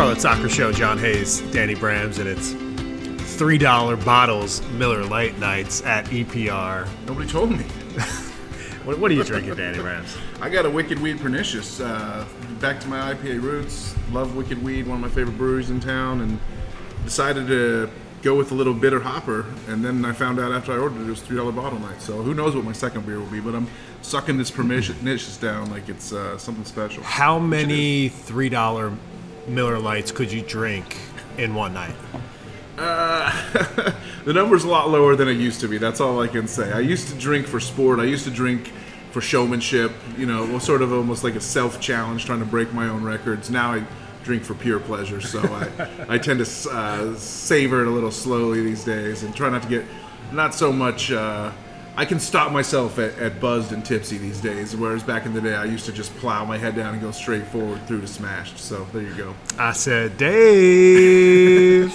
Charlotte Soccer Show, John Hayes, Danny Brams, and it's $3 bottles Miller Lite nights at EPR. Nobody told me. What, what are you drinking, Danny Brams? I got a Wicked Weed Pernicious. Uh, back to my IPA roots. Love Wicked Weed, one of my favorite breweries in town, and decided to go with a little bitter hopper. And then I found out after I ordered it, it was three dollar bottle night. So who knows what my second beer will be? But I'm sucking this Pernicious down like it's uh, something special. How many $3 Miller Lites could you drink in one night? The number's a lot lower than it used to be. That's all I can say. I used to drink for sport. I used to drink for showmanship. You know, sort of almost like a self challenge, trying to break my own records. Now I drink for pure pleasure. So I, I tend to uh, savor it a little slowly these days and try not to get not so much. Uh, I can stop myself at, at buzzed and tipsy these days, whereas back in the day I used to just plow my head down and go straight forward through to smashed. So there you go. I said, Dave.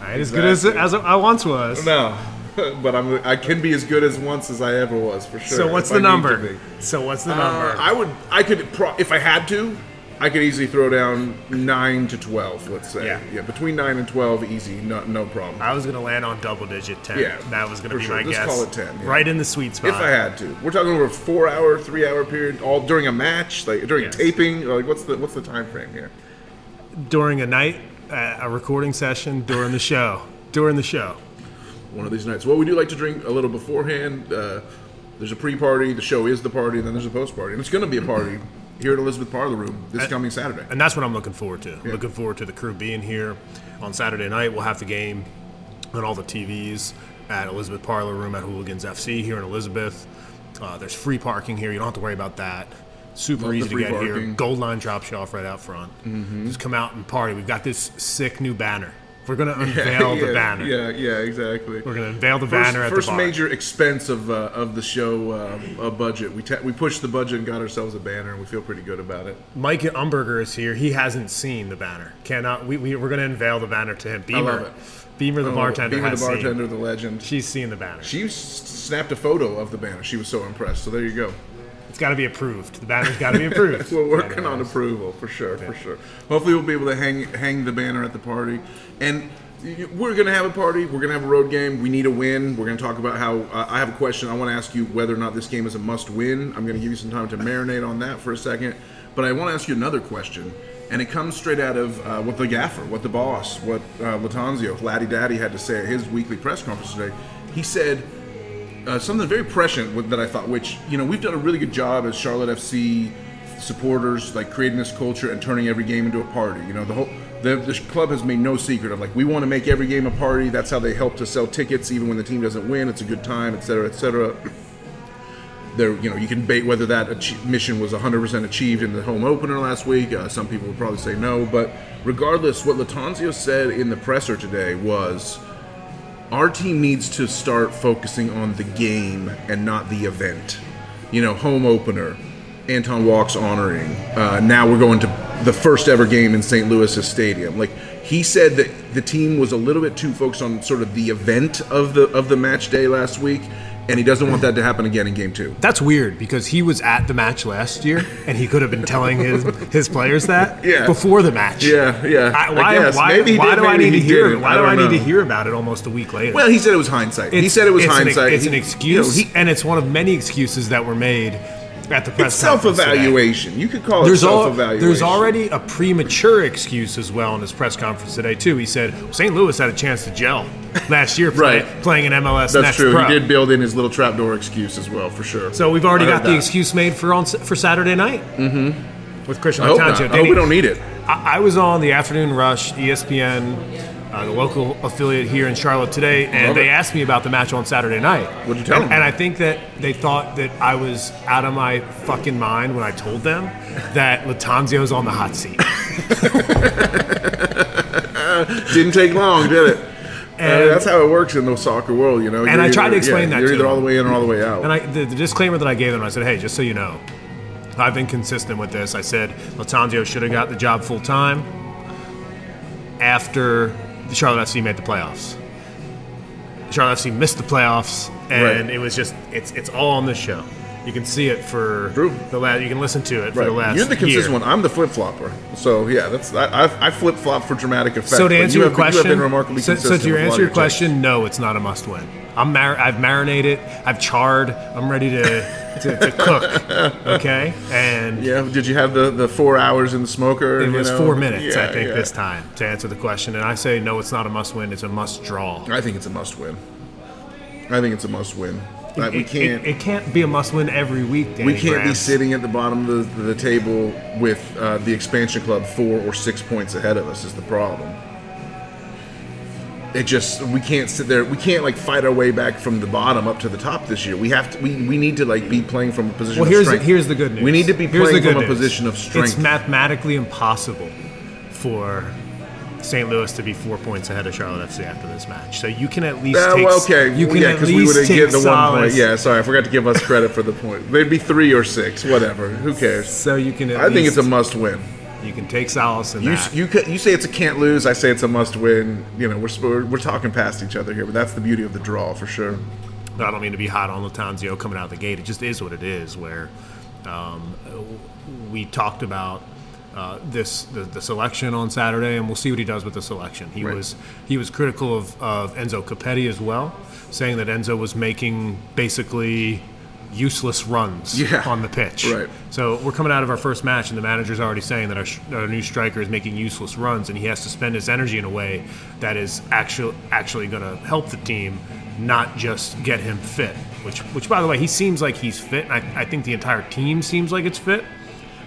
I ain't as good as, as I once was. No, but I'm I can be as good as once as I ever was for sure. So what's the I number? So what's the Uh, number? I would I could pro- if I had to, I could easily throw down nine to twelve. Let's say Yeah. between nine and twelve, easy, no no problem. I was gonna land on double digit ten. Yeah, that was gonna be sure. my Let's guess. call it 10, yeah. Right in the sweet spot. if I had to, we're talking over a four hour, three hour period, all during a match, like during Yes. taping. Like what's the what's the time frame here? during a night, uh, a recording session, during the show, during the show. One of these nights. Well, we do like to drink a little beforehand. Uh, there's a pre-party. The show is the party, and then there's a post-party, and it's going to be a party here at Elizabeth Parlor Room this coming Saturday. And that's what I'm looking forward to. Looking forward to the crew being here on Saturday night. We'll have the game on all the TVs at Elizabeth Parlor Room at Hooligans FC here in Elizabeth. Uh, there's free parking here. You don't have to worry about that. Super Love easy to get here. Gold line drops you off right out front. Just come out and party. We've got this sick new banner. We're gonna unveil yeah, the banner. Yeah, yeah, exactly. We're gonna unveil the First, banner at first the bar. major expense of uh, of the show uh, uh, budget. We ta- we pushed the budget and got ourselves a banner, and we feel pretty good about it. Mike Umberger is here. He hasn't seen the banner. Cannot. We, we we're gonna unveil the banner to him. Beamer. Beamer the Oh, bartender Beamer has the bartender, seen. the legend. She's seen the banner. She snapped a photo of the banner. She was so impressed. So there you go. It's got to be approved. The banner's got to be approved. We're working on approval for sure, for sure. Hopefully, we'll be able to hang hang the banner at the party, and we're gonna have a party. We're gonna have a road game. We need a win. We're gonna talk about how. Uh, I have a question. I want to ask you whether or not this game is a must-win. I'm gonna give you some time to marinate on that for a second, but I want to ask you another question, and it comes straight out of uh, what the gaffer, what the boss, what uh, Lattanzio, Laddie Daddy, had to say at his weekly press conference today. He said uh, something very prescient that I thought, which you know we've done a really good job as Charlotte FC supporters, like creating this culture and turning every game into a party. You know, the whole the, the club has made no secret of like we want to make every game a party. That's how they help to sell tickets, even when the team doesn't win. It's a good time, et cetera, et cetera. There, you know, you can debate whether that mission was 100% achieved in the home opener last week. Uh, some people would probably say no, but regardless, what Lattanzio said in the presser today was our team needs to start focusing on the game and not the event. You know, home opener, Anton Walks honoring. Uh, now we're going to the first ever game in St. Louis's stadium. Like he said that the team was a little bit too focused on sort of the event of the of the match day last week, and he doesn't want that to happen again in game two. That's weird because he was at the match last year and he could have been telling his his players that Yeah. before the match. Yeah, yeah. I, I why guess. why, Maybe he why did, do I need to hear? didn't. Why I do I need to hear about it almost a week later? Well, he said it was hindsight. he It's- said it was it's an- hindsight. it's He- an you know, excuse, he- and it's one of many excuses that were made at the press it's self-evaluation. You could call it There's, al- self-evaluation. there's already a premature excuse as well in his press conference today too. He said St. Louis had a chance to gel last year, play, Right. playing in MLS That's Next true. Pro. He did build in his little trapdoor excuse as well, for sure. So we've already I got the that. excuse made for on for Saturday night. Mm-hmm. With Christian I hope. I hope we don't need it. I, I was on the afternoon rush, ESPN, uh, the local affiliate here in Charlotte today, and Love they it. asked me about the match on Saturday night. What'd you tell and, them? And I think that they thought that I was out of my fucking mind when I told them that Lattanzio's on the hot seat. Didn't take long, did it? And- Uh, that's how it works in the soccer world, you know. And I tried to explain that You're either all the way in or all the way out. And I, the, the disclaimer that I gave them, I said, hey, just so you know, I've been consistent with this. I said Lattanzio should have got the job full time after the Charlotte FC made the playoffs. Charlotte FC missed the playoffs, and Right. it was just it's it's all on this show. You can see it for True. the last. You can listen to it for Right. the last. You're the consistent year. one. I'm the flip flopper. So yeah, that's I, I, flip flop for dramatic effect. So to answer you your have, you have been remarkably so, so to your with a lot answer of your question, no, it's not a must-win. I'm mar- I've marinated, I've charred, I'm ready to to, to cook. Okay, and Yeah. Did you have the, the four hours in the smoker? it was know? four minutes, I think, yeah. this time to answer the question. And I say no, it's not a must-win. It's a must-draw. I think it's a must win. I think it's a must win. Like, we can't. It, it can't be a must-win every week. Danny we can't be sitting at the bottom of the, the table with uh, the expansion club four or six points ahead of us. Is the problem? It just we can't sit there. We can't like fight our way back from the bottom up to the top this year. We have to. We, we need to like be playing from a position. Well, of here's the, here's the good news. We need to be Here's playing from a position of strength It's mathematically impossible for St. Louis to be four points ahead of Charlotte FC after this match. So you can at least Uh, take. well, okay, You can yeah, at because we least would take get the one point. Yeah, sorry, I forgot to give us credit for the point. They'd be three or six, whatever. Who cares? So you can. At I think it's a must-win. You can take solace in You, that. you you say it's a can't lose. I say it's a must win. You know, we're, we're we're talking past each other here, but that's the beauty of the draw for sure. I don't mean to be hot on Lattanzio coming out the gate. It just is what it is. Where um, we talked about uh, this the, the selection on Saturday, and we'll see what he does with the selection. He Right. was he was critical of, of Enzo Copetti as well, saying that Enzo was making basically useless runs Yeah. on the pitch. Right. So we're coming out of our first match, and the manager's already saying that our, sh- our new striker is making useless runs, and he has to spend his energy in a way that is actually actually going to help the team, not just get him fit. Which, which by the way, he seems like he's fit. And I, I think the entire team seems like it's fit.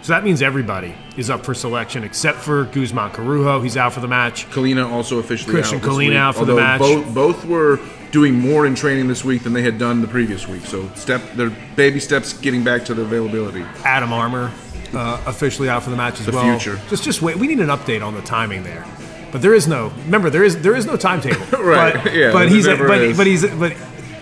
So that means everybody is up for selection except for Guzman Corujo. He's out for the match. Kahlina also officially Christian out Kahlina out for the match. Both both were doing more in training this week than they had done the previous week. So step their baby steps getting back to the availability. Adam Armour uh, officially out for the match as The well. future. Just just wait. We need an update on the timing there. But there is no. Remember, there is there is no timetable. Right, But, yeah, But he's but but he's but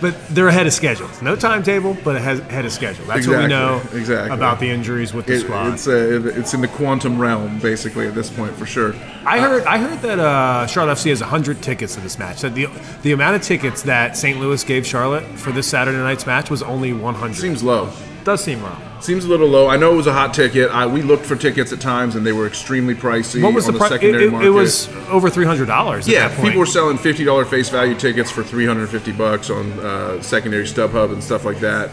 but they're ahead of schedule. No timetable, but ahead of schedule. That's what we know Exactly, exactly. about the injuries with the It, squad. it's uh, it's in the quantum realm basically at this point for sure. I heard I heard that uh, Charlotte FC has 100 tickets to this match. That the the amount of tickets that St. Louis gave Charlotte for this Saturday night's match was only 100. Seems low. Does seem low. Seems a little low. I know it was a hot ticket. I, we looked for tickets at times, and they were extremely pricey What was on the the, price? It, secondary it, market. it was over 300 dollars. yeah, that point. people were selling fifty dollar face value tickets for three hundred fifty bucks on uh, secondary StubHub and stuff like that.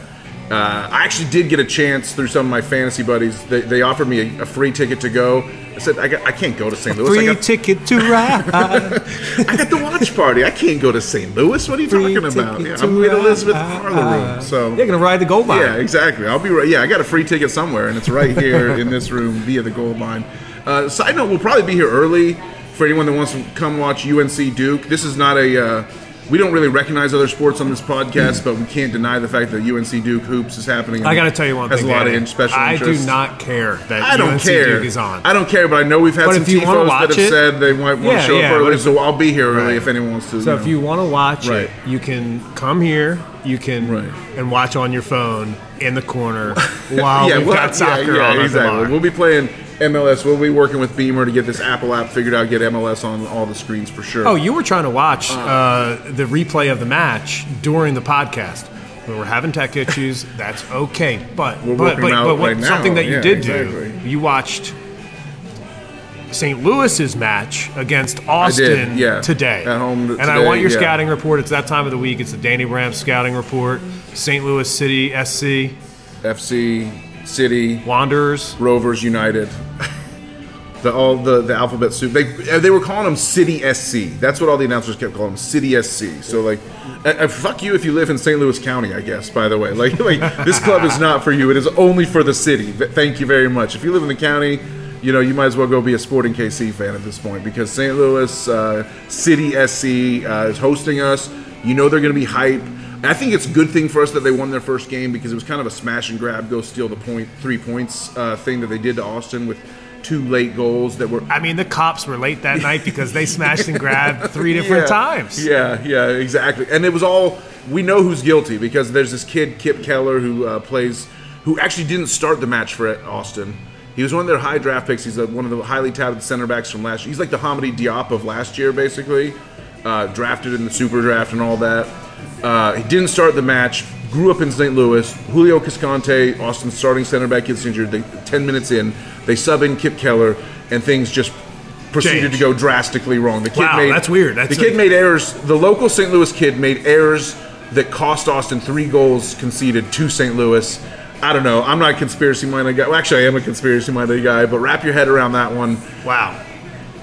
Uh, I actually did get a chance through some of my fantasy buddies. They, they offered me a, a free ticket to go. I said I, got, I can't go to St. Louis. I Free got, ticket to ride. I got the watch party. I can't go to St. Louis. What are you Free talking about? Yeah, I'm in Elizabeth. Parlor Room. So You're gonna ride the gold line. yeah, exactly. I'll be right. Yeah, I got a free ticket somewhere, and it's right here in this room via the gold line. Uh, side note: We'll probably be here early for anyone that wants to come watch UNC Duke. This is not a. Uh, we don't really recognize other sports on this podcast, but we can't deny the fact that UNC Duke hoops is happening. I got to tell you one has thing. a lot of special I do not care that I don't UNC care. Duke is on. I don't care, but I know we've had But some you tifos that have it- said they might want Yeah, to show yeah, up early, if- so I'll be here early Right. if anyone wants to. so if you want to watch Right. it, you can come here. You can Right. and watch on your phone in the corner while we've well, got soccer yeah, on the exactly. We'll be playing MLS. We'll be working with Beamer to get this Apple app figured out, get MLS on all the screens for sure. Oh, you were trying to watch uh, the replay of the match during the podcast. We were having tech issues. That's okay, but We're but working but, them out but what, right now. something that you Yeah, did exactly. do, you watched St. Louis's match against Austin yeah. today At home t- and I today, want your yeah. scouting report. It's that time of the week. It's the Danny Bram scouting report. St. Louis City SC FC, City, Wanderers. Rovers United. The all the, the alphabet soup. They they were calling them City SC. That's what all the announcers kept calling them, City SC. So like, uh, uh, fuck you if you live in St. Louis County. I guess. By the way, like like this club is not for you. It is only for the city. Thank you very much. If you live in the county, you know you might as well go be a Sporting KC fan at this point because St. Louis uh, City SC uh, is hosting us. You know they're going to be hype. I think it's a good thing for us that they won their first game because it was kind of a smash and grab, go steal the point, three points uh, thing that they did to Austin with two late goals that were I mean, the cops were late that night because they smashed and grabbed three different yeah, times. Yeah, yeah, exactly. And it was all we know who's guilty because there's this kid Kipp Keller who uh, plays, who actually didn't start the match for Austin. He was one of their high draft picks. He's uh, one of the highly touted center backs from last year. He's like the Hamady Diop of last year, basically. Uh, drafted in the super draft and all that. Uh, he didn't start the match. grew up in St. Louis. Julio Cascante, Austin's starting center back, gets injured. They, Ten minutes in, they sub in Kipp Keller, and things just proceeded Change. to go drastically wrong. The kid Wow, made that's weird. That's the kid like- made errors. The local St. Louis kid made errors that cost Austin three goals conceded to St. Louis. I don't know. I'm not a conspiracy minded guy. Well, actually, I am a conspiracy minded guy. But wrap your head around that one. Wow.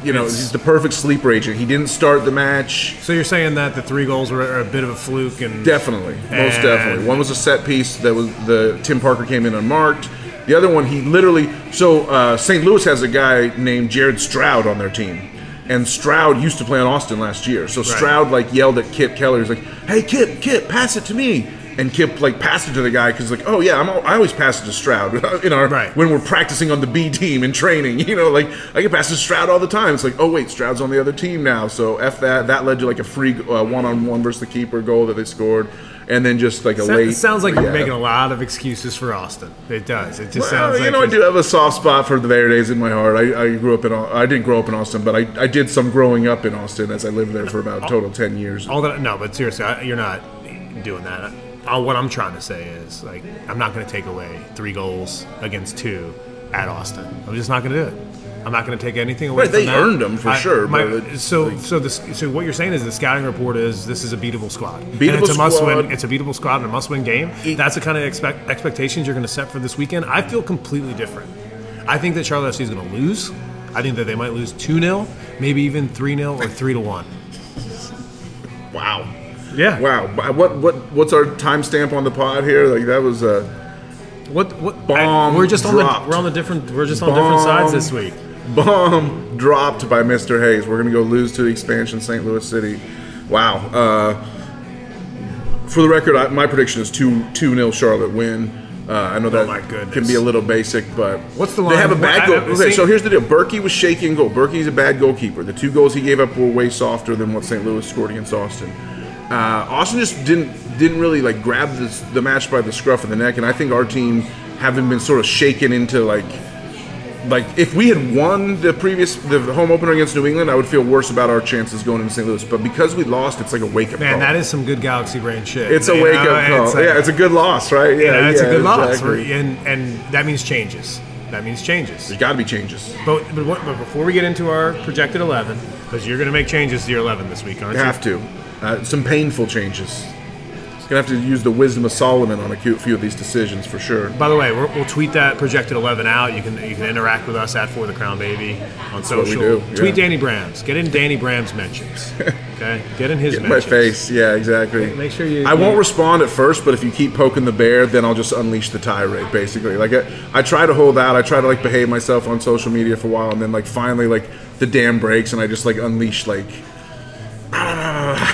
You know, he's the perfect sleeper agent. He didn't start the match. So you're saying that the three goals were are a bit of a fluke and Definitely, most And- definitely. One was a set piece that was the Tim Parker came in unmarked. The other one, he literally. So uh, St. Louis has a guy named Jared Stroud on their team, and Stroud used to play on Austin last year. So Stroud like yelled at Kipp Keller. He's like, "Hey Kip, Kip, pass it to me." And Kip like passed it to the guy because like, "Oh yeah, I'm, al- I always pass it to Stroud in our Right. when we're practicing on the B team and training. You know, like I get pass to Stroud all the time. It's like, oh wait, Stroud's on the other team now. So f that. That led to like a free uh, one-on-one versus the keeper goal that they scored, and then just like a Sa- late. It sounds like yeah. you're making a lot of excuses for Austin. It does. It just Well, sounds you like know, I do have a soft spot for the Verdes in my heart. I, I grew up in. I didn't grow up in Austin, but I, I did some growing up in Austin as I lived there for about total ten years. all that. No, but seriously, I, you're not doing that. All what I'm trying to say is like I'm not going to take away three goals against two at Austin. I'm just not going to do it. I'm not going to take anything away. Right, from they that. them for I- sure, my- but it- so, so this, so what you're saying is the scouting report is this is a beatable squad. and Beatable it's a must squad. win. It's a beatable squad and a must win game. That's the kind of expect, expectations you're going to set for this weekend. I feel completely different. I think that Charlotte FC is going to lose. I think that they might lose two 0 maybe even three 0 or three to one. Wow, Yeah. wow. What what what's our timestamp on the pod here? Like that was uh, What what Bomb I- we're just on the we're on the different we're just on different sides this week. bomb dropped by Mr. Hayes. We're gonna go lose to the expansion St. Louis City. Wow. Uh, for the record, I, my prediction is two two nil Charlotte win. Uh, I know that Oh my goodness. can be a little basic, but What's the They have a bad goal. Okay, so here's the deal: Bürki was shaky in goal. Bürki's a bad goalkeeper. The two goals he gave up were way softer than what St. Louis scored against Austin. Uh, Austin just didn't didn't really like grab this, the match by the scruff of the neck, and I think our team, having been sort of shaken into like like if we had won the previous the home opener against New England, I would feel worse about our chances going into St. Louis. But because we lost, it's like a wake up Man, call. that is some good galaxy brain shit. it's a wake know? up call. It's like- yeah, it's a good loss, right? Yeah, you know, it's yeah, a good loss, exactly. and and that means changes. That means changes. There's got to be changes. But but, what, but before we get into our projected eleven, because you're going to make changes to your eleven this week, aren't You you? have to. Uh, some painful changes. It's gonna have to use the wisdom of Solomon on a few few of these decisions for sure. By the way, we're, we'll tweet that projected eleven out. You can you can interact with us at For the Crown Baby on what we social. do, Tweet. Danny Brams. Get in Danny Brams mentions. Okay, get in his In my face, yeah, exactly. Make sure you- I won't you- respond at first, but if you keep poking the bear, then I'll just unleash the tirade. Basically, like I, I try to hold out. I try to like behave myself on social media for a while, and then like finally like the dam breaks, and I just like unleash like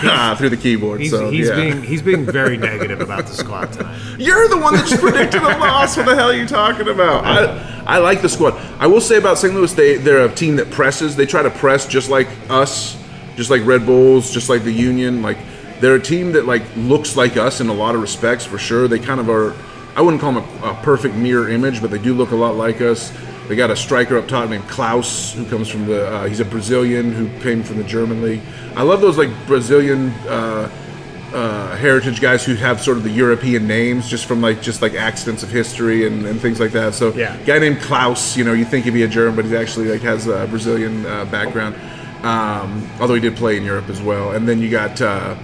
through the keyboard. He's, so he's yeah. being he's being very negative about the squad tonight. You're the one that just predicted a loss. What the hell are you talking about? I, I like the squad. I will say about St. Louis, they they're a team that presses. They try to press just like us, just like Red Bulls, just like the Union. Like they're a team that like looks like us in a lot of respects for sure. They kind of are. I wouldn't call them a, a perfect mirror image, but they do look a lot like us. They got a striker up top named Klauss, who comes from the. Uh, he's a Brazilian who came from the German league. I love those like Brazilian. Uh, uh, heritage guys who have sort of the European names just from like just like accidents of history and, and things like that. So Yeah. guy named Klauss, you know, you think he'd be a German, but he actually like has a Brazilian uh, background. Um, although he did play in Europe as well. And then you got uh,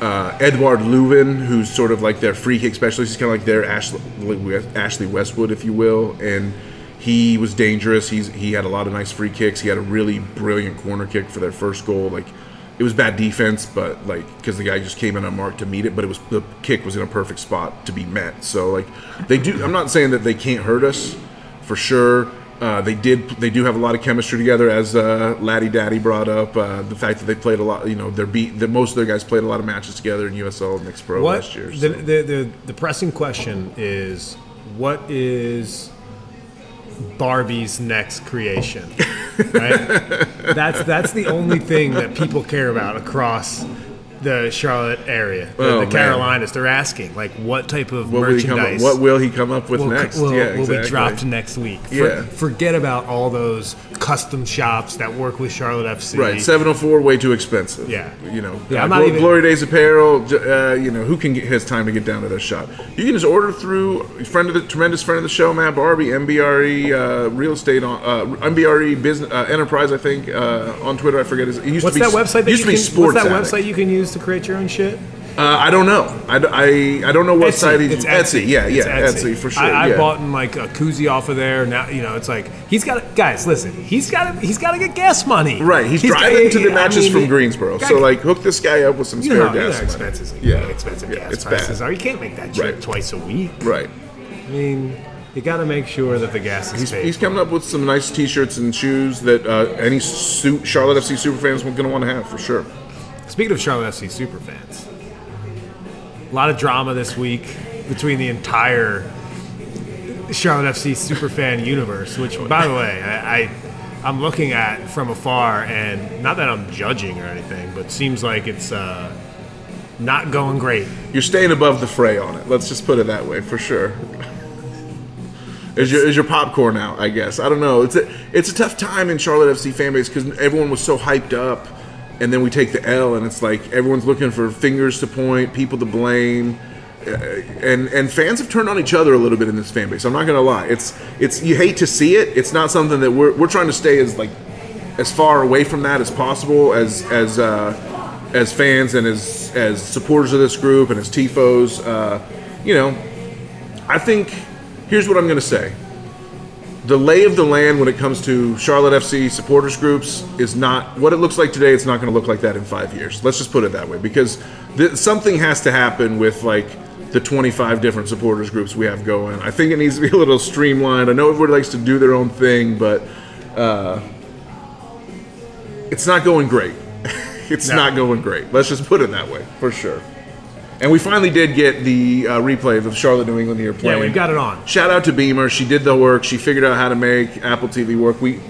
uh, Eduard Löwen, who's sort of like their free kick specialist. He's kind of like their Ashley, Ashley Westwood, if you will, and. He was dangerous. He's he had a lot of nice free kicks. He had a really brilliant corner kick for their first goal. Like it was bad defense, but like because the guy just came in unmarked to meet it, but it was the kick was in a perfect spot to be met. So like they do. I'm not saying that they can't hurt us, for sure. Uh, they did. They do have a lot of chemistry together, as uh, Laddie Daddy brought up. Uh, the fact that they played a lot. You know, they're beat. That most of their guys played a lot of matches together in USL and Next Pro What last year. the, the, the the pressing question is, what is Barbie's next creation? Right. that's that's the only thing that people care about across the Charlotte area, the, Oh, the. Carolinas. They're asking like, what type of What will he come? Up, merchandise? what will he come up with will, next? will, yeah, will exactly. be dropped next week. For- Yeah. forget about all those custom shops that work with Charlotte FC. Right, seven hundred four, way too expensive. Yeah. you know, Yeah, uh, I'm not even- Glory Days Apparel. Uh, you know, who can get his time to get down to their shop? You can just order through friend of the tremendous friend of the show, Matt Barbie, MBRE uh, Real Estate on uh, MBRE Business uh, Enterprise. I think uh, on Twitter. I forget his. It used What's to be, that website? That used you to be can, Sports What's that Addict. website you can use to create your own shit? Uh, I don't know. I I don't know what Etsy. site he's It's Etsy. Yeah, It's yeah, Etsy. for sure. I, I yeah. bought in like a koozie off of there. Now you know it's like he's got to, guys. Listen, he's got to he's got to get gas money. Right, he's, got- driving to the I matches mean, from Greensboro. So like, hook this guy up with some spare know, how- you know gas money. expensive, Yeah. you know how expensive Yeah, gas it's prices bad. are. You can't make that trip Right. twice a week. Right. I mean, you got to make sure that the gas is He's, paid. he's coming up with some nice T-shirts and shoes that uh, any su- Charlotte FC super fans are going to want to have for sure. Speaking of Charlotte FC superfans, a lot of drama this week between the entire Charlotte FC superfan universe. Which, by the way, I, I I'm looking at from afar, and not that I'm judging or anything, but seems like it's uh, not going great. You're staying above the fray on it. Let's just put it that way for sure. Is your, is your popcorn out? I guess I don't know. It's a it's a tough time in Charlotte FC fan base because everyone was so hyped up, and then we take the L, and it's like everyone's looking for fingers to point, people to blame, uh, and and fans have turned on each other a little bit in this fan base. I'm not gonna lie. It's it's you hate to see it. It's not something that we're we're trying to stay as like as far away from that as possible as as uh, as fans and as as supporters of this group and as tifos. Uh, you know, I think here's what I'm to say. The lay of the land when it comes to Charlotte FC supporters groups is not what it looks like today. It's not going to look like that in five years. Let's just put it that way because th- something has to happen with like the 25 different supporters groups we have going. I think it needs to be a little streamlined. I know everybody likes to do their own thing, but uh, it's not going great. it's No. not going great. Let's just put it that way for sure. And we finally did get the uh, replay of the Charlotte New England here playing. Yeah, we've got it on. Shout out to Beamer. She did the work. She figured out how to make Apple TV work. We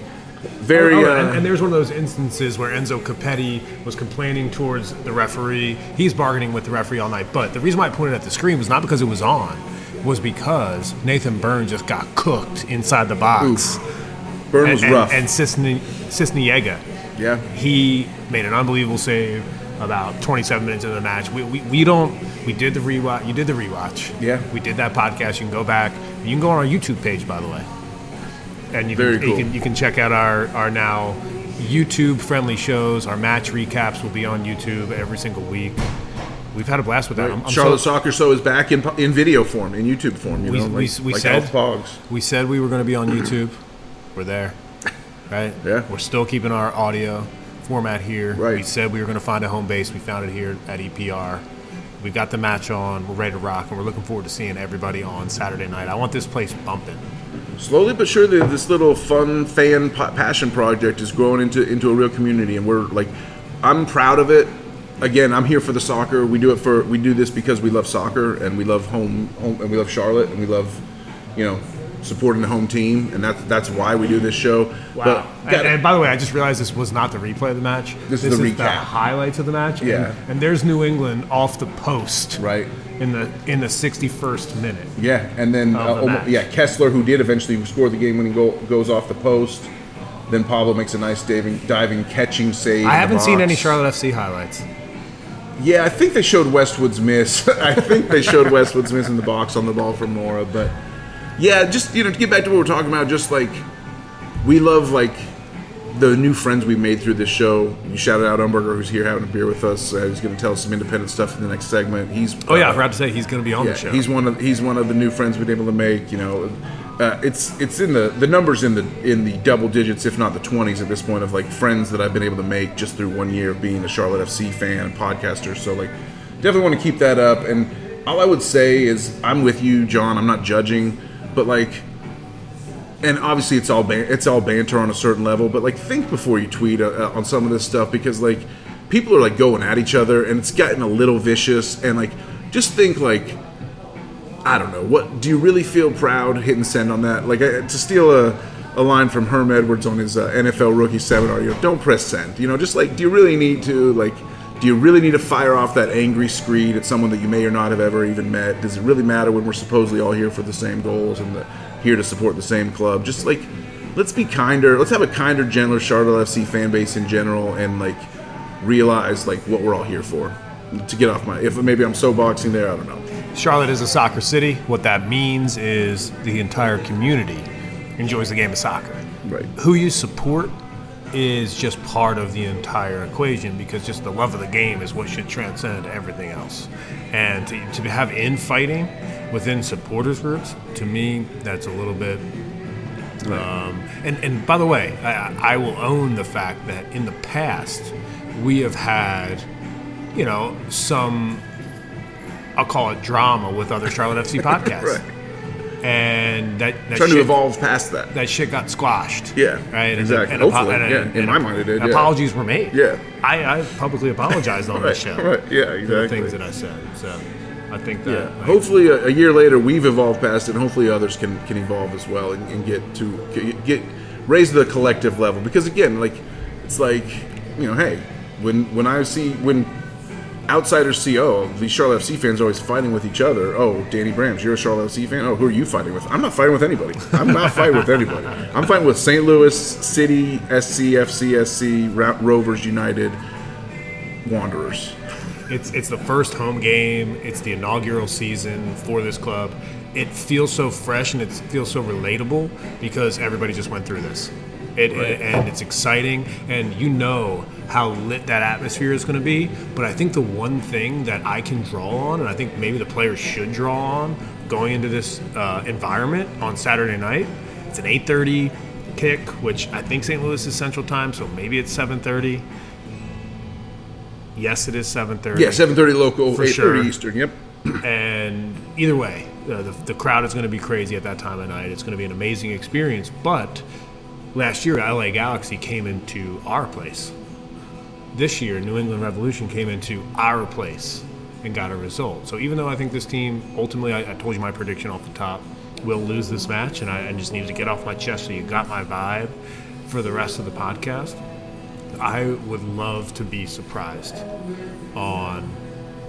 very Oh, uh, and, and there's one of those instances where Enzo Copetti was complaining towards the referee. He's bargaining with the referee all night. But the reason why I pointed at the screen was not because it was on, was because Nathan Byrne just got cooked inside the box. Byrne And, was and, rough. and Cisne, Sisniega, yeah, he made an unbelievable save about 27 minutes into the match. We, we, we don't, we did the rewatch. You did the rewatch. Yeah. We did that podcast. You can go back. You can go on our YouTube page, by the way. And you Very can, you cool. can you can check out our, our now YouTube friendly shows. Our match recaps will be on YouTube every single week. We've had a blast with that. I'm, I'm Charlotte so, Soccer Show is back in in video form, in YouTube form. You We- know, we- like, we like said- Pogs. we said we were going to be on YouTube. We're there, right? Yeah. We're still keeping our audio format here. Right. We said we were going to find a home base. We found it here at EPR. We've got the match on. We're ready to rock, and we're looking forward to seeing everybody on Saturday night. I want this place bumping. Slowly but surely, this little fun fan pa- passion project is growing into into a real community, and we're like, I'm proud of it. Again, I'm here for the soccer. We do it for we do this because we love soccer and we love home, home and we love Charlotte and we love, you know, supporting the home team, and that's that's why we do this show. But and, and by the way, I just realized this was not the replay of the match. This is the recap. highlights of the match. Yeah. And, and there's New England off the post. right. In the in the 61st minute. Yeah, and then uh, the yeah, Kessler, who did eventually score the game-winning goal, goes off the post. Then Pablo makes a nice diving, diving catching save. I haven't seen any Charlotte FC highlights. Yeah, I think they showed Westwood's miss. I think they showed Westwood's miss in the box on the ball from Mora. But yeah, just you know, to get back to what we're talking about, just like we love like the new friends we made through this show. You shouted out Umberger, who's here having a beer with us. Uh, he's going to tell us some independent stuff in the next segment. He's Oh yeah, I uh, forgot to say he's going to be on yeah, the show. he's one of he's one of the new friends we've been able to make. You know, uh, it's it's in the the numbers in the in the double digits, if not the twenties, at this point of like friends that I've been able to make just through one year of being a Charlotte FC fan and podcaster. So like, definitely want to keep that up. And all I would say is, I'm with you, John. I'm not judging, but like. And obviously, it's all ban- it's all banter on a certain level, but like think before you tweet uh, uh, on some of this stuff because like people are like going at each other, and it's gotten a little vicious. And like, just think like I don't know. What do you really feel proud hitting send on that? Like I, to steal a, a line from Herm Edwards on his uh, NFL rookie seminar, you know, don't press send. You know, just like do you really need to like Do you really need to fire off that angry screed at someone that you may or not have ever even met? Does it really matter when we're supposedly all here for the same goals and the, here to support the same club? Just like, let's be kinder. Let's have a kinder, gentler Charlotte FC fan base in general, and like realize like what we're all here for. To get off my, if maybe I'm so boxing there, I don't know. Charlotte is a soccer city. What that means is the entire community enjoys the game of soccer. Right. Who you support is just part of the entire equation because just the love of the game is what should transcend everything else. And to, to have infighting within supporters groups, to me, that's a little bit. Um, and, and by the way, I, I will own the fact that in the past, we have had, you know, some, I'll call it drama with other Charlotte FC podcasts. Right. And that, that Trying to shit- evolve past that. that shit got squashed. Yeah, right. exactly. apo- Hopefully, yeah. In my mind it did, yeah. Apologies were made. Yeah. I, I publicly apologized on Right, this show. right. Yeah, for the exactly. things that I said. So I think that. Yeah. like, Hopefully, a, a year later, we've evolved past it, and hopefully, others can, can evolve as well and, and get to get raise the collective level. Because again, like it's like you know, hey, when when I see when outsiders see, oh, these Charlotte FC fans are always fighting with each other. Oh, Danny Brams, you're a Charlotte FC fan. Oh, who are you fighting with? I'm not fighting with anybody. I'm not fighting with anybody. I'm fighting with St. Louis City, SC, FC, SC, Ra- Rovers United, Wanderers. It's it's the first home game. It's the inaugural season for this club. It feels so fresh and it feels so relatable because everybody just went through this. It, and it's exciting, and you know how lit that atmosphere is going to be. But I think the one thing that I can draw on, and I think maybe the players should draw on going into this uh, environment on Saturday night, it's an 8:30 kick, which I think St. Louis is Central Time, so maybe it's 7:30. Yes, it is 7:30. Yeah, 7:30 local, For 8:30 sure. Eastern. Yep. And either way, uh, the, the crowd is going to be crazy at that time of night. It's going to be an amazing experience. But last year, LA Galaxy came into our place. This year, New England Revolution came into our place and got a result. So even though I think this team, ultimately, I, I told you my prediction off the top, will lose this match, and I, I just needed to get off my chest so you got my vibe for the rest of the podcast. I would love to be surprised on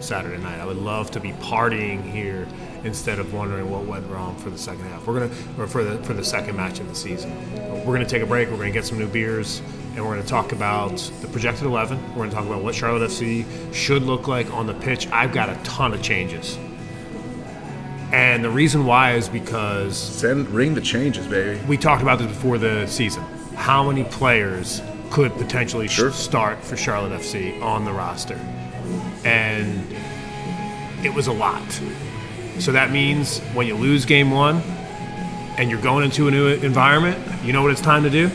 Saturday night. I would love to be partying here instead of wondering what went wrong for the second half. We're gonna, or for the for the second match of the season. We're gonna take a break. We're gonna get some new beers, and we're gonna talk about the projected eleven. We're gonna talk about what Charlotte FC should look like on the pitch. I've got a ton of changes, and the reason why is because Send ring the changes, baby. we talked about this before the season. How many players could potentially sh- Sure. start for Charlotte FC on the roster? And it was a lot. So that means when you lose game one and you're going into a new environment, you know what it's time to do?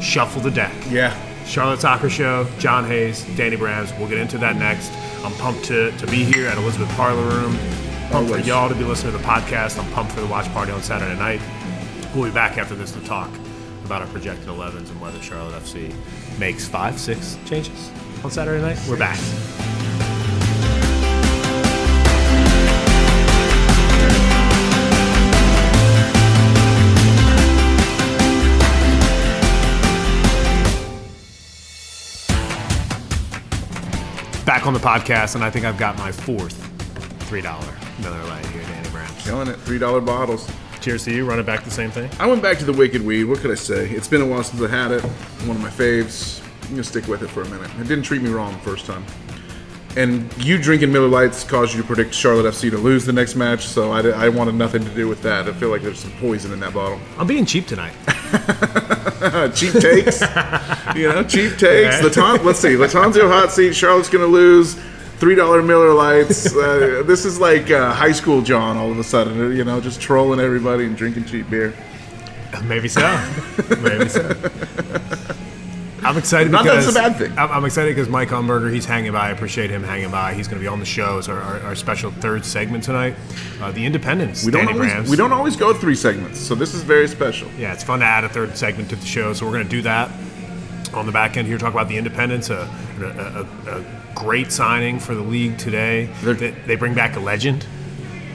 Shuffle the deck. Yeah. Charlotte Soccer Show, John Hayes, Danny Brams. We'll get into that next. I'm pumped to, to be here at Elizabeth Parlor Room. Pumped for y'all to be listening to the podcast. I'm pumped for the watch party on Saturday night. We'll be back after this to talk about our projected 11s and whether Charlotte FC makes five, six changes on Saturday night. We're back. Back on the podcast, and I think I've got my fourth $3 Miller Lite here, Danny Brams. Killing it. Three dollar bottles. Cheers to you. Running it back the same thing. I went back to the Wicked Weed. What could I say? It's been a while since I had it. One of my faves. I'm gonna stick with it for a minute. It didn't treat me wrong the first time. And you drinking Miller Lites caused you to predict Charlotte FC to lose the next match, so I, I wanted nothing to do with that. I feel like there's some poison in that bottle. I'm being cheap tonight. cheap takes, you know, cheap takes. Laton, let's see, Lattanzio hot seat. Charlotte's gonna lose. Three dollar Miller Lites. Uh, this is like uh, high school John. All of a sudden, you know, just trolling everybody and drinking cheap beer. Maybe so. Maybe so. I'm excited Not because it's a bad thing. I'm, I'm excited because Mike Umberger, he's hanging by. I appreciate him hanging by. He's going to be on the show as our, our, our special third segment tonight. Uh, the Independence. We don't Danny always, Brams. we don't always go three segments, so this is very special. Yeah, it's fun to add a third segment to the show, so we're going to do that on the back end here. Talk about the Independence, a, a, a, a great signing for the league today. They, they bring back a legend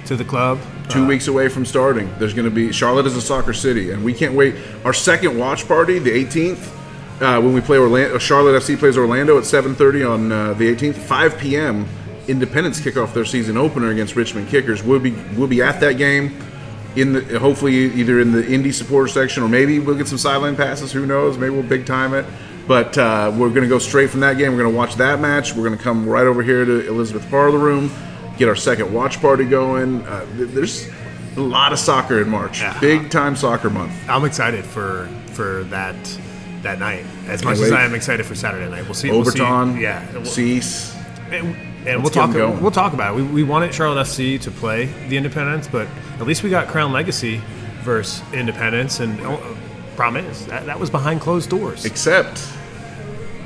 to the club. Two weeks away from starting, there's going to be Charlotte is a soccer city, and we can't wait. Our second watch party, the 18th, uh, when we play Orlando. Charlotte FC plays Orlando at 7:30 on uh, the 18th. 5 p.m. Independence kick off their season opener against Richmond Kickers. We'll be we'll be at that game. In the hopefully either in the indie supporter section or maybe we'll get some sideline passes. Who knows? Maybe we'll big time it. But uh, we're going to go straight from that game. We're going to watch that match. We're going to come right over here to Elizabeth Parlor Room, get our second watch party going. Uh, th- there's a lot of soccer in March. Yeah. Big time soccer month. I'm excited for for that that night as much as. I am excited for Saturday night. We'll see. we'll see- Overton, yeah. We'll- Cease. and, and we'll Let's get 'em talk. We'll talk about it. We, we wanted Charlotte FC to play the Independence, but at least we got Crown Legacy versus Independence, and oh, problem is that, that was behind closed doors. Except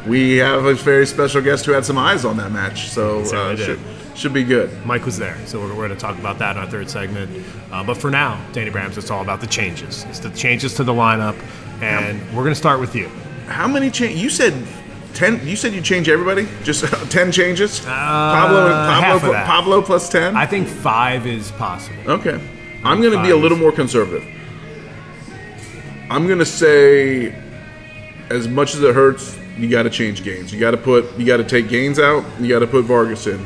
we have a very special guest who had some eyes on that match, so uh, should, should be good. Mike was there, so we're, we're going to talk about that in our third segment. Uh, but for now, Danny Brams, it's all about the changes. It's the changes to the lineup, and we're going to start with you. How many change? You said ten. You said you change everybody. Just ten changes. Pablo, Uh, Pablo, that. Pablo plus ten. I think five is possible. Okay. I'm going to be a little more conservative. I'm going to say, as much as it hurts, you got to change Gaines. You got to put, you got to take Gaines out. You got to put Vargas in,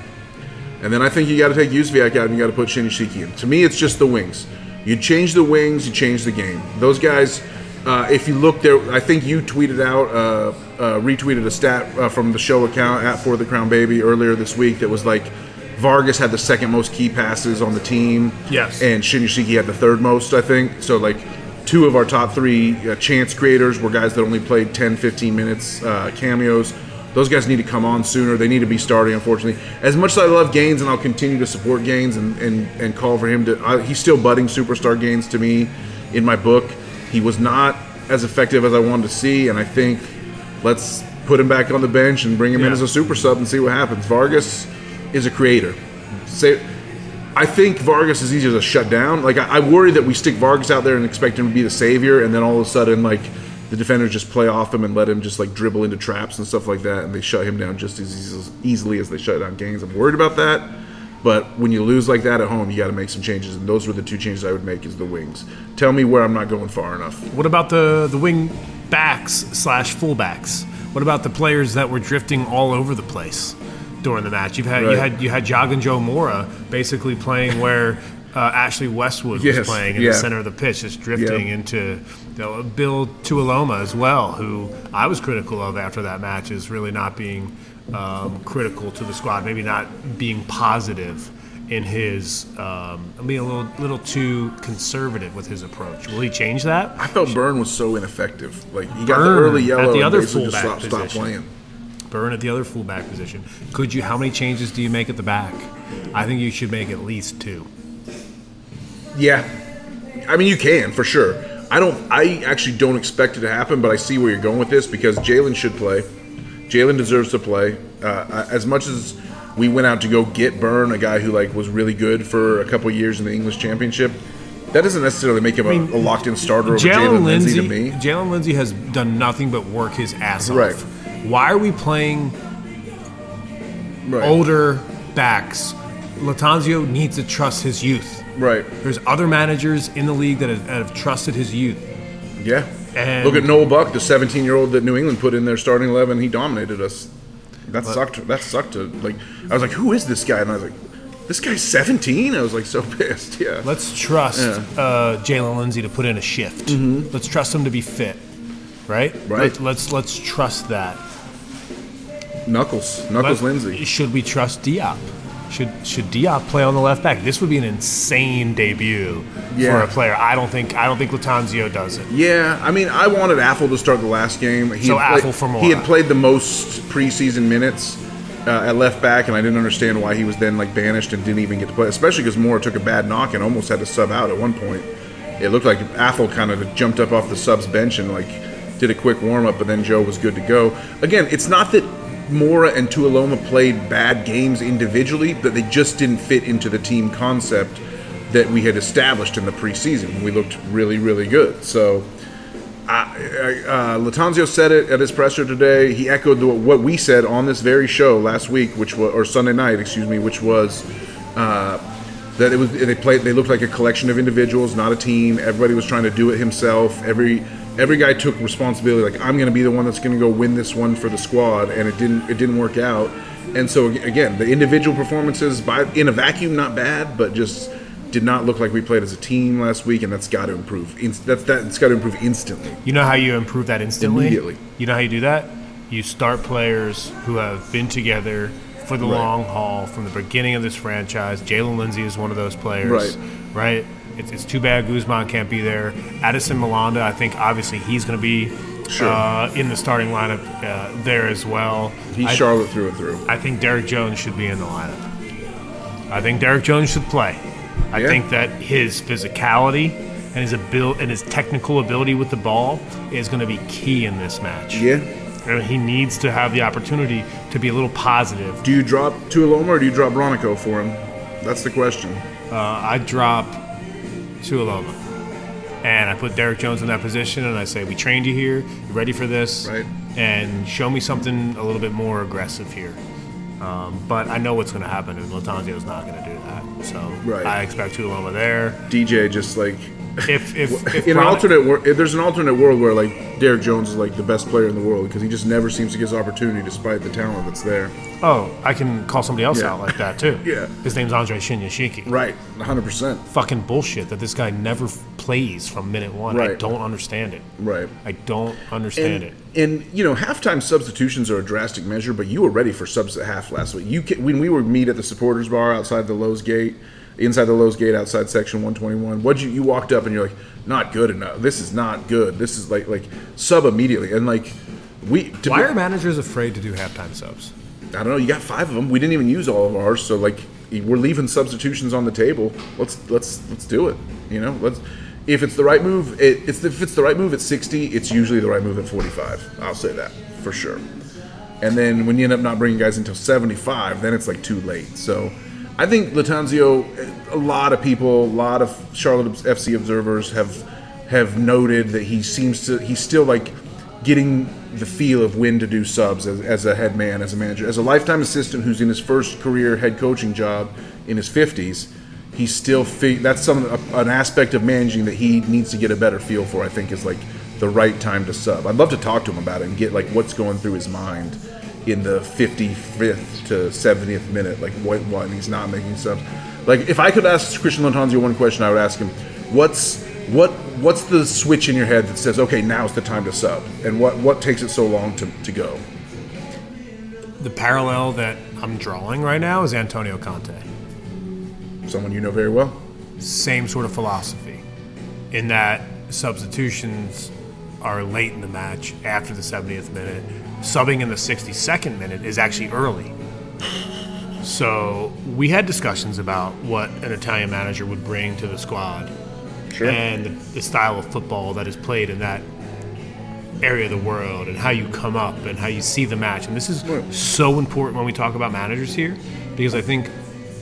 and then I think you got to take Jóźwiak out and you got to put Shinyashiki in. To me, it's just the wings. You change the wings, you change the game. Those guys. Uh, if you look there, I think you tweeted out, uh, uh, retweeted a stat uh, from the show account at For the Crown Baby earlier this week that was like Vargas had the second most key passes on the team. Yes. And Shinyashiki had the third most, I think. So, like, two of our top three uh, chance creators were guys that only played 10, 15 minutes uh, cameos. Those guys need to come on sooner. They need to be starting, unfortunately. As much as I love Gaines and I'll continue to support Gaines and, and, and call for him to, uh, he's still budding superstar Gaines to me in my book. He was not as effective as I wanted to see, and I think let's put him back on the bench and bring him in as a super sub and see what happens. Vargas is a creator. Say, I think Vargas is easier to shut down. Like I, I worry that we stick Vargas out there and expect him to be the savior, and then all of a sudden, like the defenders just play off him and let him just like dribble into traps and stuff like that, and they shut him down just as easily as they shut down Gaines. I'm worried about that. But when you lose like that at home, you got to make some changes, and those were the two changes I would make: is the wings. Tell me where I'm not going far enough. What about the the wing backs slash fullbacks? What about the players that were drifting all over the place during the match? You've had you Right. had you had Joggin Joe Mora basically playing where uh, Ashley Westwood Yes, was playing in yeah. the center of the pitch, just drifting Yeah. into you know, Bill Tuiloma as well, who I was critical of after that match, is really not being um, critical to the squad, maybe not being positive in his um, being a little little too conservative with his approach. Will he change that? I felt Byrne was so ineffective. Like he got the early at yellow the and other fullback stopped, stopped position. playing. Byrne at the other fullback position. Could you? How many changes do you make at the back? I think you should make at least two. Yeah, I mean you can for sure. I don't. I actually don't expect it to happen, but I see where you're going with this because Jaylen should play. Jaylen deserves to play. Uh, as much as we went out to go get Byrne, a guy who like was really good for a couple years in the English Championship, that doesn't necessarily make him a, a locked-in starter over Jaylen Lindsey. to me. Jaylen Lindsey has done nothing but work his ass Right. off. Why are we playing Right. older backs? Lattanzio needs to trust his youth. Right. There's other managers in the league that have, that have trusted his youth. Yeah. And- Look at Noel Buck, the 17-year-old that New England put in their starting eleven. He dominated us. That sucked. That sucked. To, like, I was like, "Who is this guy?" And I was like, "This guy's 17." I was like, so pissed. Yeah. Let's trust uh, Jaylen Lindsey to put in a shift. Let's trust him to be fit, right? Mm-hmm. Right. Let, let's let's trust that. Knuckles. Knuckles But Lindsey. Should we trust Diop? Should should Diop play on the left back? This would be an insane debut Yeah. for a player. I don't think I don't think Lattanzio does it. Yeah, I mean, I wanted Afful to start the last game. He So Afful for He had played the most preseason minutes uh, at left back, and I didn't understand why he was then like banished and didn't even get to play. Especially because Moore took a bad knock and almost had to sub out at one point. It looked like Afful kind of jumped up off the subs bench and like did a quick warm up, but then Joe was good to go. Again, it's not that Mora and Tuiloma played bad games individually, but they just didn't fit into the team concept that we had established in the preseason we looked really, really good. So I, I, uh, Lattanzio said it at his presser today. He echoed the, what we said on this very show last week, which was or Sunday night, excuse me, which was uh, that it was they played. They looked like a collection of individuals, not a team. Everybody was trying to do it himself. Every every guy took responsibility. Like I'm going to be the one that's going to go win this one for the squad, and it didn't. It didn't work out. And so again, the individual performances by in a vacuum, not bad, but just did not look like we played as a team last week, and that's got to improve. That's that. It's got to improve instantly. You know how you improve that instantly? Immediately. You know how you do that? You start players who have been together for the Right. long haul from the beginning of this franchise. Jaylen Lindsey is one of those players. Right. Right? It's, it's too bad Guzman can't be there. Adilson Malanda, I think obviously he's going to be Sure. uh, in the starting lineup uh, there as well. He's I, Charlotte through and through. I think Derrick Jones should be in the lineup. I think Derrick Jones should play. I Yeah. think that his physicality and his abil- and his technical ability with the ball is going to be key in this match. Yeah. And he needs to have the opportunity to be a little positive. Do you drop Tuiloma or do you drop Bronico for him? That's the question. Uh, I drop Tuiloma. And I put Derrick Jones in that position, and I say, "We trained you here. You ready for this? Right. And show me something a little bit more aggressive here." Um, but I know what's going to happen, and Lattanzio's not going to do that. So Right. I expect Tuiloma there. DJ just like If if, if in an alternate world, there's an alternate world where like Derrick Jones is like the best player in the world because he just never seems to get his opportunity despite the talent that's there. oh, I can call somebody else Yeah. out like that too. Yeah. his name's Andre Shinyashiki. Right, 100. percent Fucking bullshit that this guy never f- plays from minute one. I Right. don't understand it. Right. I don't understand And, it. and you know, halftime substitutions are a drastic measure, but you were ready for subs at half last week. You ca- when we were meet at the supporters bar outside the Lowe's gate, inside the Lowe's gate outside section 121. What you you walked up and you're like, not good enough. This is not good. This is like like sub immediately and like we. To Why are managers afraid to do halftime subs? I don't know. You got five of them. We didn't even use all of ours, so like we're leaving substitutions on the table. Let's let's let's do it. You know, let's. If it's the right move, it, it's if it's the right move at 60, it's usually the right move at 45. I'll say that for sure. And then when you end up not bringing guys until 75, then it's like too late. So I think Lattanzio, a lot of people, a lot of Charlotte FC observers have have noted that he seems to he's still like getting the feel of when to do subs as, as a head man, as a manager, as a lifetime assistant who's in his first career head coaching job in his 50s. He's still that's some an aspect of managing that he needs to get a better feel for. I think is like the right time to sub. I'd love to talk to him about it and get like what's going through his mind in the 55th to 70th minute, like what what he's not making subs. Like if I could ask Christian Lattanzio one question, I would ask him, what's what what's the switch in your head that says, okay, now's the time to sub, and what what takes it so long to, to go? The parallel that I'm drawing right now is Antonio Conte. Someone you know very well. Same sort of philosophy, in that substitutions are late in the match after the 70th minute. Subbing in the 62nd minute is actually early. So we had discussions about what an Italian manager would bring to the squad Sure. and the, the style of football that is played in that area of the world and how you come up and how you see the match. And this is so important when we talk about managers here because I think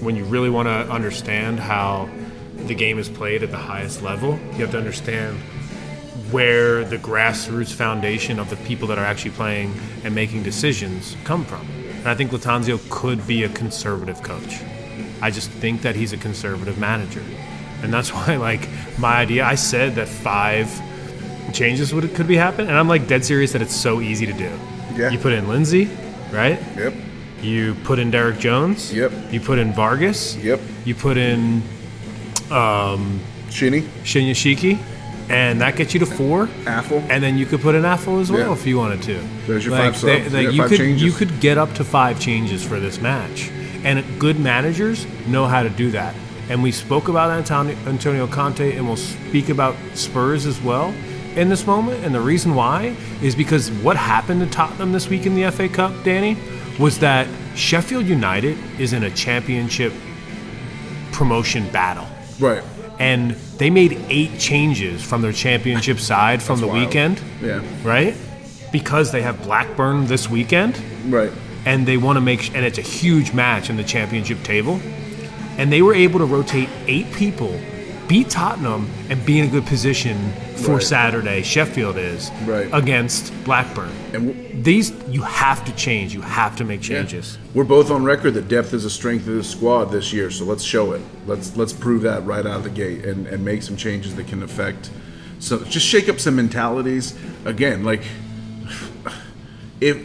when you really want to understand how the game is played at the highest level, you have to understand where the grassroots foundation of the people that are actually playing and making decisions come from. And I think Lattanzio could be a conservative coach. I just think that he's a conservative manager. And that's why, like, my idea, I said that five changes would could be happening, and I'm like dead serious that it's so easy to do. Yeah. You put in Lindsey, right? Yep. You put in Derrick Jones. Yep. You put in Vargas. Yep. You put in um, Shinny, Shinyashiki, and that gets you to four. Afful. And then you could put an Afful as well Yeah. if you wanted to. There's your like, five they- subs. like, Yeah, you five could changes. you could get up to five changes for this match, and good managers know how to do that. And we spoke about Antonio, Antonio Conte, and we'll speak about Spurs as well in this moment. And the reason why is because what happened to Tottenham this week in the FA Cup, Danny, was that Sheffield United is in a championship promotion battle right. And they made eight changes from their championship side from the wild. weekend, Yeah. right? Because they have Blackburn this weekend, Right. and they want to make, and it's a huge match in the championship table, and they were able to rotate eight people, beat Tottenham, and be in a good position for Right. Saturday. Sheffield is Right. against Blackburn. And w- These you have to change. You have to make changes. We're both on record that depth is a strength of the squad this year, so let's show it. Let's let's prove that right out of the gate and, and make some changes that can affect So just shake up some mentalities. Again, like if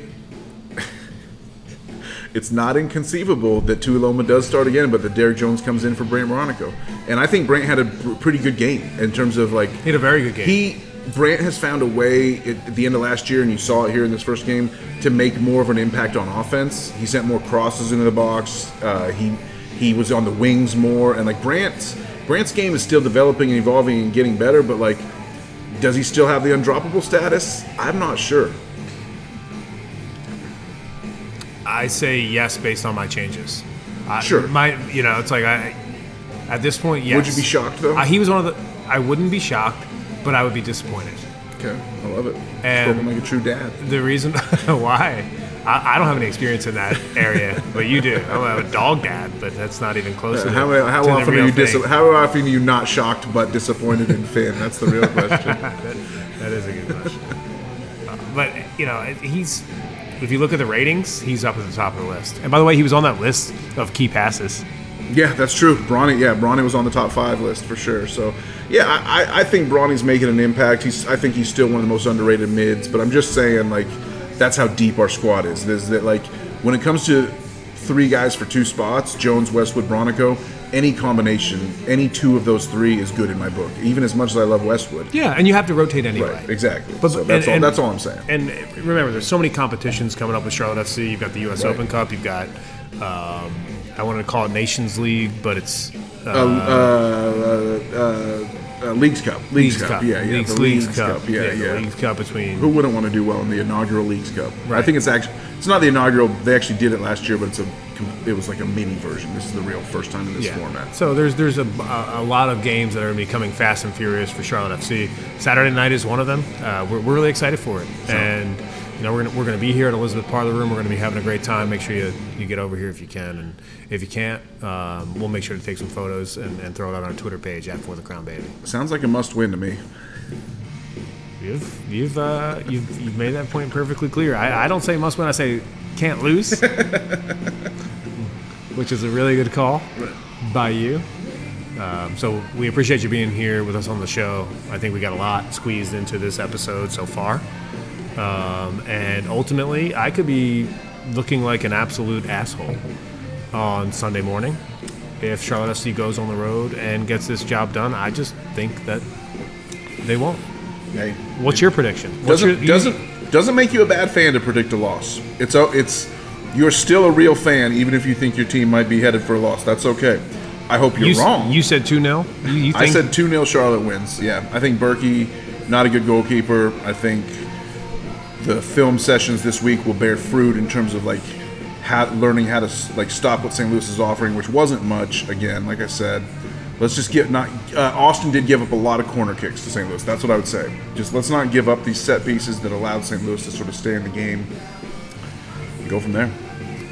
it's not inconceivable that Tuiloma does start again, but that Derrick Jones comes in for Brandt Bronico. And I think Brandt had a pretty good game in terms of like He had a very good game. he Brandt has found a way at, at the end of last year, and you saw it here in this first game, to make more of an impact on offense. He sent more crosses into the box. Uh, he he was on the wings more, and like Brandt's Brandt's game is still developing and evolving and getting better. But like, does he still have the undroppable status? I'm not sure. I say yes based on my changes. I, Sure. My, you know, it's like I, at this point, yes. Would you be shocked, though? Uh, he was one of the. I wouldn't be shocked, but I would be disappointed. Okay, I love it. And- Spoken like a true dad. The reason why, I, I don't have any experience in that area, but you do. I'm a dog dad, but that's not even close to How, how often are you dis- How often are you not shocked but disappointed in Finn? That's the real question. That is a good question. Uh, but you know, he's. If you look at the ratings, he's up at the top of the list. And by the way, he was on that list of key passes. Yeah, that's true. Bronny, yeah, Bronny was on the top five list for sure. So, yeah, I, I- think Bronny's making an impact. He's, I think he's still one of the most underrated mids. But I'm just saying, like, that's how deep our squad is. There's that, like, when it comes to three guys for two spots, Jones, Westwood, Bronico, any combination, any two of those three is good in my book. Even as much as I love Westwood. Yeah, and you have to rotate anyway. Right, exactly. But- so that's and- all. and- that's all I'm saying. And remember, there's so many competitions coming up with Charlotte FC. You've got the U.S. Right. Open Cup. You've got, um, I wanted to call it Nations League, but it's uh, uh, uh, uh, Leagues Cup. Leagues, Cup. Yeah, yeah. Leagues, the Leagues Leagues Cup. Cup. Yeah, the yeah. Leagues Cup between. Who wouldn't want to do well in the inaugural Leagues Cup? Right. I think it's actually it's not the inaugural. They actually did it last year, but it's a it was like a mini version. This is the real first time in this Yeah. format. So there's there's a, a, a lot of games that are going to be coming fast and furious for Charlotte FC. Saturday night is one of them. Uh, we're, we're really excited for it, and you know we're gonna, we're going to be here at Elizabeth Parlor Room. We're going to be having a great time. Make sure you you get over here if you can, and if you can't, um, we'll make sure to take some photos and, and throw it out on our Twitter page at For the Crown Baby. Sounds like a must win to me. You've you've uh, you've you've made that point perfectly clear. I, I don't say must win. I say can't lose, which is a really good call by you. Um, so we appreciate you being here with us on the show. I think we got a lot squeezed into this episode so far, um, and ultimately, I could be looking like an absolute asshole on Sunday morning if Charlotte FC goes on the road and gets this job done. I just think that they won't. Hey, What's your prediction? What's doesn't your, you- doesn't doesn't make you a bad fan to predict a loss. It's a, it's you're still a real fan, even if you think your team might be headed for a loss. That's okay. I hope you're you, wrong. You said 2 0? You, you I said 2 0 Charlotte wins. Yeah. I think Bürki, not a good goalkeeper. I think the film sessions this week will bear fruit in terms of like how, learning how to like stop what St. Louis is offering, which wasn't much. Again, like I said, let's just get not. Uh, Austin did give up a lot of corner kicks to St. Louis. That's what I would say. Just let's not give up these set pieces that allowed St. Louis to sort of stay in the game. Go from there.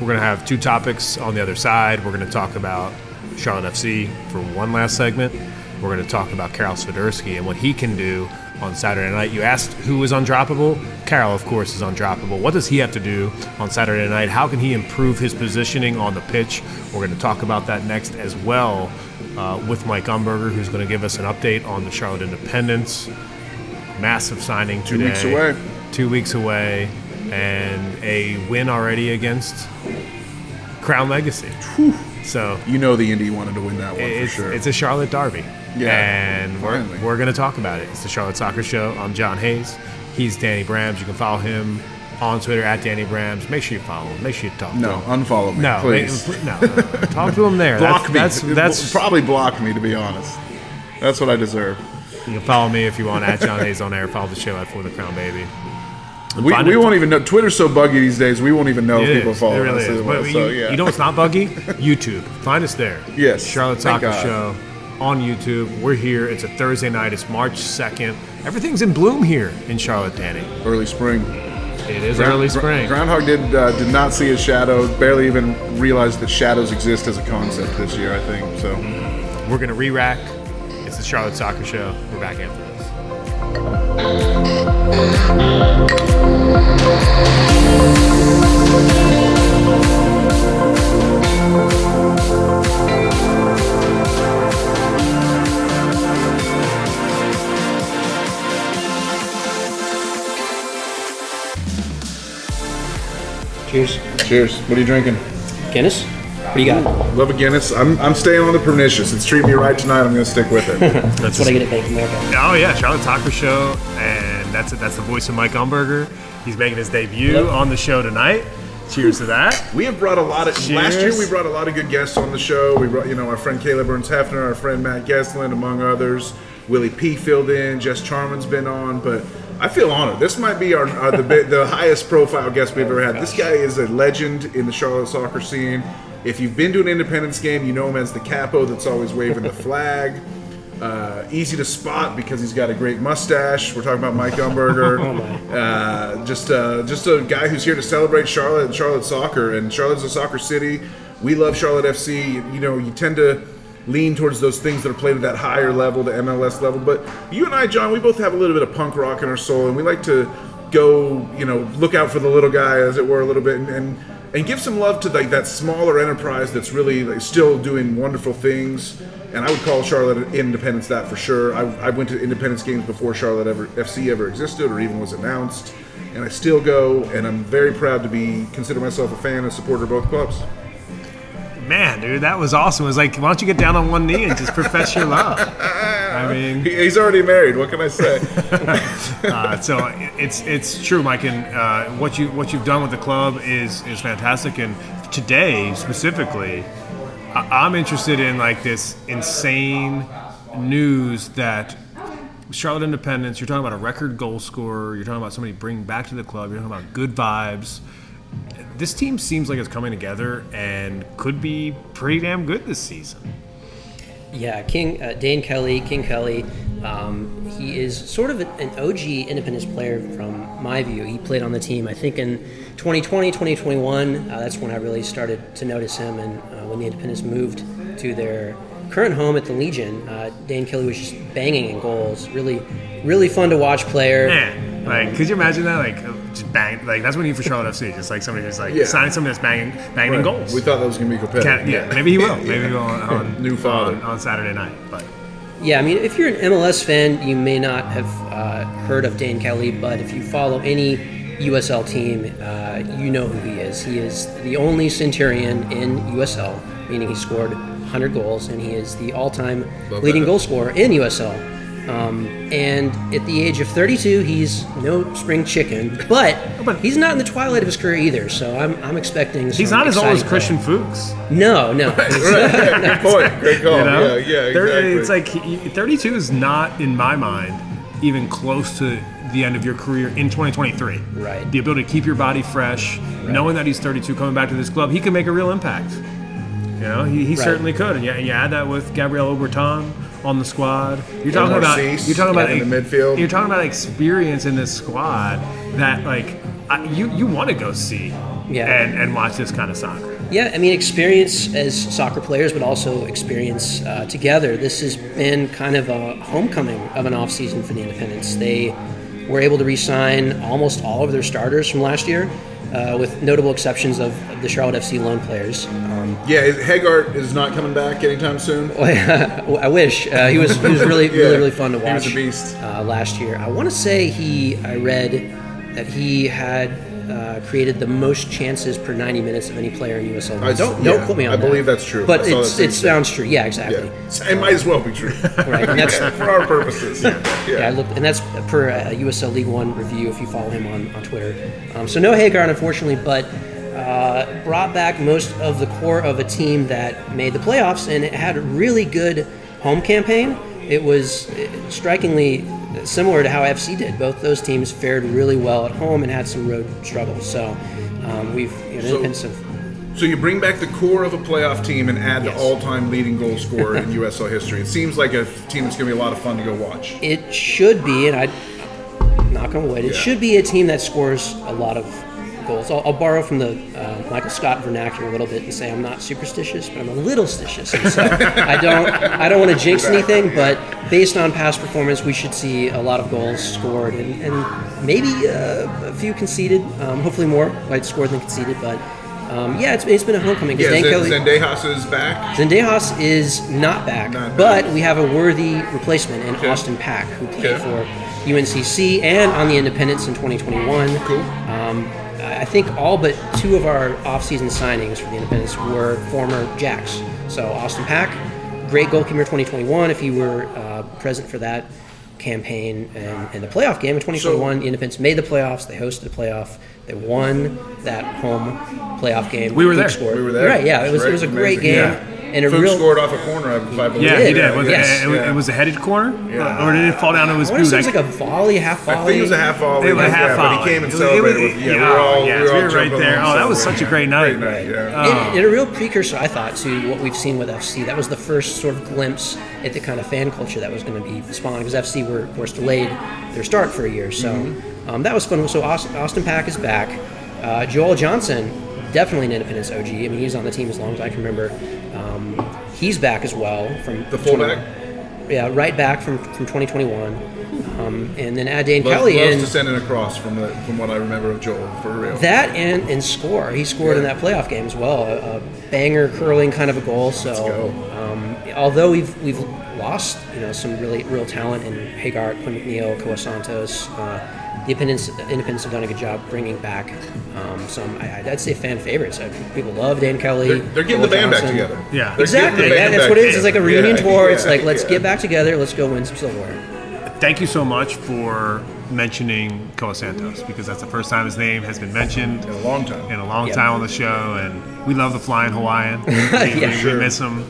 we're to have two topics on the other side. We're to talk about Charlotte FC for one last segment. We're to talk about Karol Swiderski and what he can do on Saturday night. You asked who is undroppable. Karol, of course, is undroppable. What does he have to do on Saturday night? How can he improve his positioning on the pitch? We're going to talk about that next as well uh, with Mike Umberger, who's going to give us an update on the Charlotte Independence. Massive signing Two weeks away. Two weeks away, and a win already against Crown Legacy. So You know the Indy wanted to win that one it's, for sure. it's a Charlotte Derby. Yeah, And we're, finally. we're going to talk about it. It's the Charlotte Soccer Show. I'm John Hayes. He's Danny Brams. You can follow him on Twitter at Danny Brams. Make sure you follow him. Make sure you talk to no, him. unfollow me, No, please. ma- no, no, no. talk to him there. block that's, me. That's, that's, probably block me to be honest. That's what I deserve. you can follow me if you want at John Hayes on air. Follow the show at For the Crown Baby. We, we won't even know. Twitter's so buggy these days. We won't even know if It people is. follow It really us. is. anymore, But so, you, yeah. you know what's not buggy? YouTube. Find us there. Yes, Charlotte Soccer Show on YouTube. We're here. It's a Thursday night. It's March 2nd. Everything's in bloom here in Charlotte, Danny. early spring. It is Ground- early spring. Groundhog did uh, did not see a shadow. Barely even realized that shadows exist as a concept this year. I think so. We're going to re rack. It's the Charlotte Soccer Show. We're back after this. Cheers. Cheers. What are you drinking? Guinness. What do you got? Love a Guinness. I'm, I'm staying on the pernicious. It's treating me right tonight. I'm going to stick with it. That's what I get at Bank of America. Oh yeah, Charlotte Taco Show, and that's it. that's the voice of Mike Umberger. He's making his debut on the show tonight. Cheers to that. we have brought a lot of last year. We brought a lot of good guests on the show. We brought you know our friend Kayla Burns Hefner, our friend Matt Gessland, among others. Willie P filled in. Jess Charman's been on, but I feel honored. This might be our, our the the highest profile guest we've ever had. This guy is a legend in the Charlotte soccer scene. If you've been to an Independence game, you know him as the capo that's always waving the flag. Uh, easy to spot because he's got a great mustache. We're talking about Mike Umberger. uh, just uh, just a guy who's here to celebrate Charlotte and Charlotte soccer. And Charlotte's a soccer city. We love Charlotte FC. You know, you tend to lean towards those things that are played at that higher level, the MLS level. But you and I, John, we both have a little bit of punk rock in our soul, and we like to go, you know, look out for the little guy, as it were, a little bit, and. and and give some love to like that smaller enterprise that's really like, still doing wonderful things. And I would call Charlotte Independence that for sure. I, I went to Independence games before Charlotte ever FC ever existed or even was announced, and I still go. And I'm very proud to be consider myself a fan and supporter of both clubs. Man, dude, that was awesome. It was like, why don't you get down on one knee and just profess your love? I mean, He's already married. What can I say? uh, so it's it's true, Mike, and uh, what you what you've done with the club is is fantastic. And today specifically, I, I'm interested in like this insane news that Charlotte Independence. You're talking about a record goal scorer. You're talking about somebody bringing back to the club. You're talking about good vibes. This team seems like it's coming together and could be pretty damn good this season. Yeah, King uh, Dane Kelly, King Kelly. Um, he is sort of an OG Independence player from my view. He played on the team, I think, in 2020, 2021. Uh, that's when I really started to notice him. And uh, when the Independence moved to their current home at the Legion, uh, Dane Kelly was just banging in goals. Really, really fun to watch player. Man, like, could you imagine that? Like, just bang, like that's what you need for Charlotte FC. Just like somebody who's like Yeah. signing somebody that's banging, banging in goals. We thought that was going to be competitive. Can't- yeah, maybe he will. Maybe he will on, on New father. on, on Saturday night. But Yeah, I mean, if you're an MLS fan, you may not have uh, heard of Dane Kelly, but if you follow any USL team, uh, you know who he is. He is the only Centurion in USL, meaning he scored 100 goals, and he is the all-time Love leading that. goal scorer in USL. Um, and at the age of 32, he's no spring chicken, but he's not in the twilight of his career either. So I'm, I'm expecting. he's not as old as Christian play. Fuchs. No, no. Right, Good point. Great call. You know, Yeah, yeah, exactly. It's like he- 32 is not, in my mind, even close to the end of your career in 2023. Right. The ability to keep your body fresh, knowing that he's 32, coming back to this club, he can make a real impact. You know, he, he Right. certainly could. And you, and you add that with Gabriel Oberton on the squad. You're talking Omar about Cease you're talking about in the midfield. You're talking about experience in this squad that like I, you you want to go see Yeah. and and watch this kind of soccer. Yeah, I mean, experience as soccer players, but also experience uh, together. This has been kind of a homecoming of an offseason for the Independents. They were able to re sign almost all of their starters from last year, uh, with notable exceptions of the Charlotte FC loan players. Um, yeah, is- Hegardt is not coming back anytime soon. I wish. Uh, he, was, he was really, really, really fun to He watch was a beast. Uh, last year. I want to say he, I read that he had. Uh, created the most chances per 90 minutes of any player in USL. I- don't yeah, don't quote me on I that. believe that's true. I But saw it's, that it sounds true. Yeah, exactly. Yeah, it might as well be true. Right, and that's for our purposes. Yeah, yeah, I looked, and that's per uh, USL League One review if you follow him on, on Twitter. Um, so no Hegardt, unfortunately, but uh, brought back most of the core of a team that made the playoffs, and it had a really good home campaign. It was uh, strikingly similar to how FC did. Both those teams fared really well at home and had some road struggles. So um, we've you know, So- So you bring back the core of a playoff team and add Yes. the all-time leading goal scorer in USL history. It seems like a team that's going to be a lot of fun to go watch. it should be, and I knock on wood, it Yeah. should be a team that scores a lot of goals. I'll, I'll borrow from the uh, Michael Scott vernacular a little bit and say I'm not superstitious, but I'm a little stitious. And so I don't, I don't want to jinx anything, but based on past performance, we should see a lot of goals scored and, and maybe uh, a few conceded. Um, hopefully more like scored than conceded, but. Um, yeah, it's, it's been a homecoming. Yeah, Dan Zen- Kelly- Zendejas is back. Zendejas is not back, Not but back. we have a worthy replacement in Okay. Austin Pack, who played Okay. for UNCC and on the Independents in 2021. Cool. Um, I think all but two of our off-season signings for the Independents were former Jacks. So Austin Pack, great goalkeeper 2021. If you were uh, present for that campaign and, and the playoff game in 2021, the Independents made the playoffs. They hosted the playoff. They won that home playoff game. We were there. Scored. We were there. Right? Yeah, it was it was a great amazing. game Yeah. And a Fook real. scored off a corner, I I believe. Yeah, he did. Was yes. it, it was a headed corner, Yeah. or did it fall down to his I want boot? it was like a volley, half volley. I think it was a half volley. It was a yeah, half but he came and It was- it was- celebrated. with, yeah, we were all, yeah, we were all we were right there. Oh, that was celebrating. such a great night. Great night, yeah. And, and a real precursor, I thought, to what we've seen with FC. That was the first sort of glimpse at the kind of fan culture that was going to be spawned because FC were, of course, delayed their start for a year. So Mm-hmm. um, that was fun. So Austin, Austin Pack is back. Uh, Joel Johnson, definitely an Independence OG. I mean, he was on the team as long as I can remember. Um, he's back as well from The fullback? Yeah, right back from from 2021. Um, and then add Dane Loves, Kelly loves in. to send it across from the, from what I remember of Joel for real. That and, and score. He scored in that playoff game as well. A, a banger curling kind of a goal. So, go. um, although we've we've lost you know some really real talent in Hegardt, Quinn McNeill, Koa Santos, uh, the Independents, Independents have done a good job bringing back um, some. I, I'd say fan favorites. Uh, people love Dan Kelly. they're, they're getting the Joel band back together. Yeah. They're Exactly. getting Yeah, that's what it is. It's like a reunion Yeah, tour. It's like let's yeah. get back together. Let's go win some silverware. Thank you so much for mentioning Koa Santos because that's the first time his name has been mentioned in a long time. in a long Yep. time on the show, and we love the flying Hawaiian. we, Yeah, we- we miss him.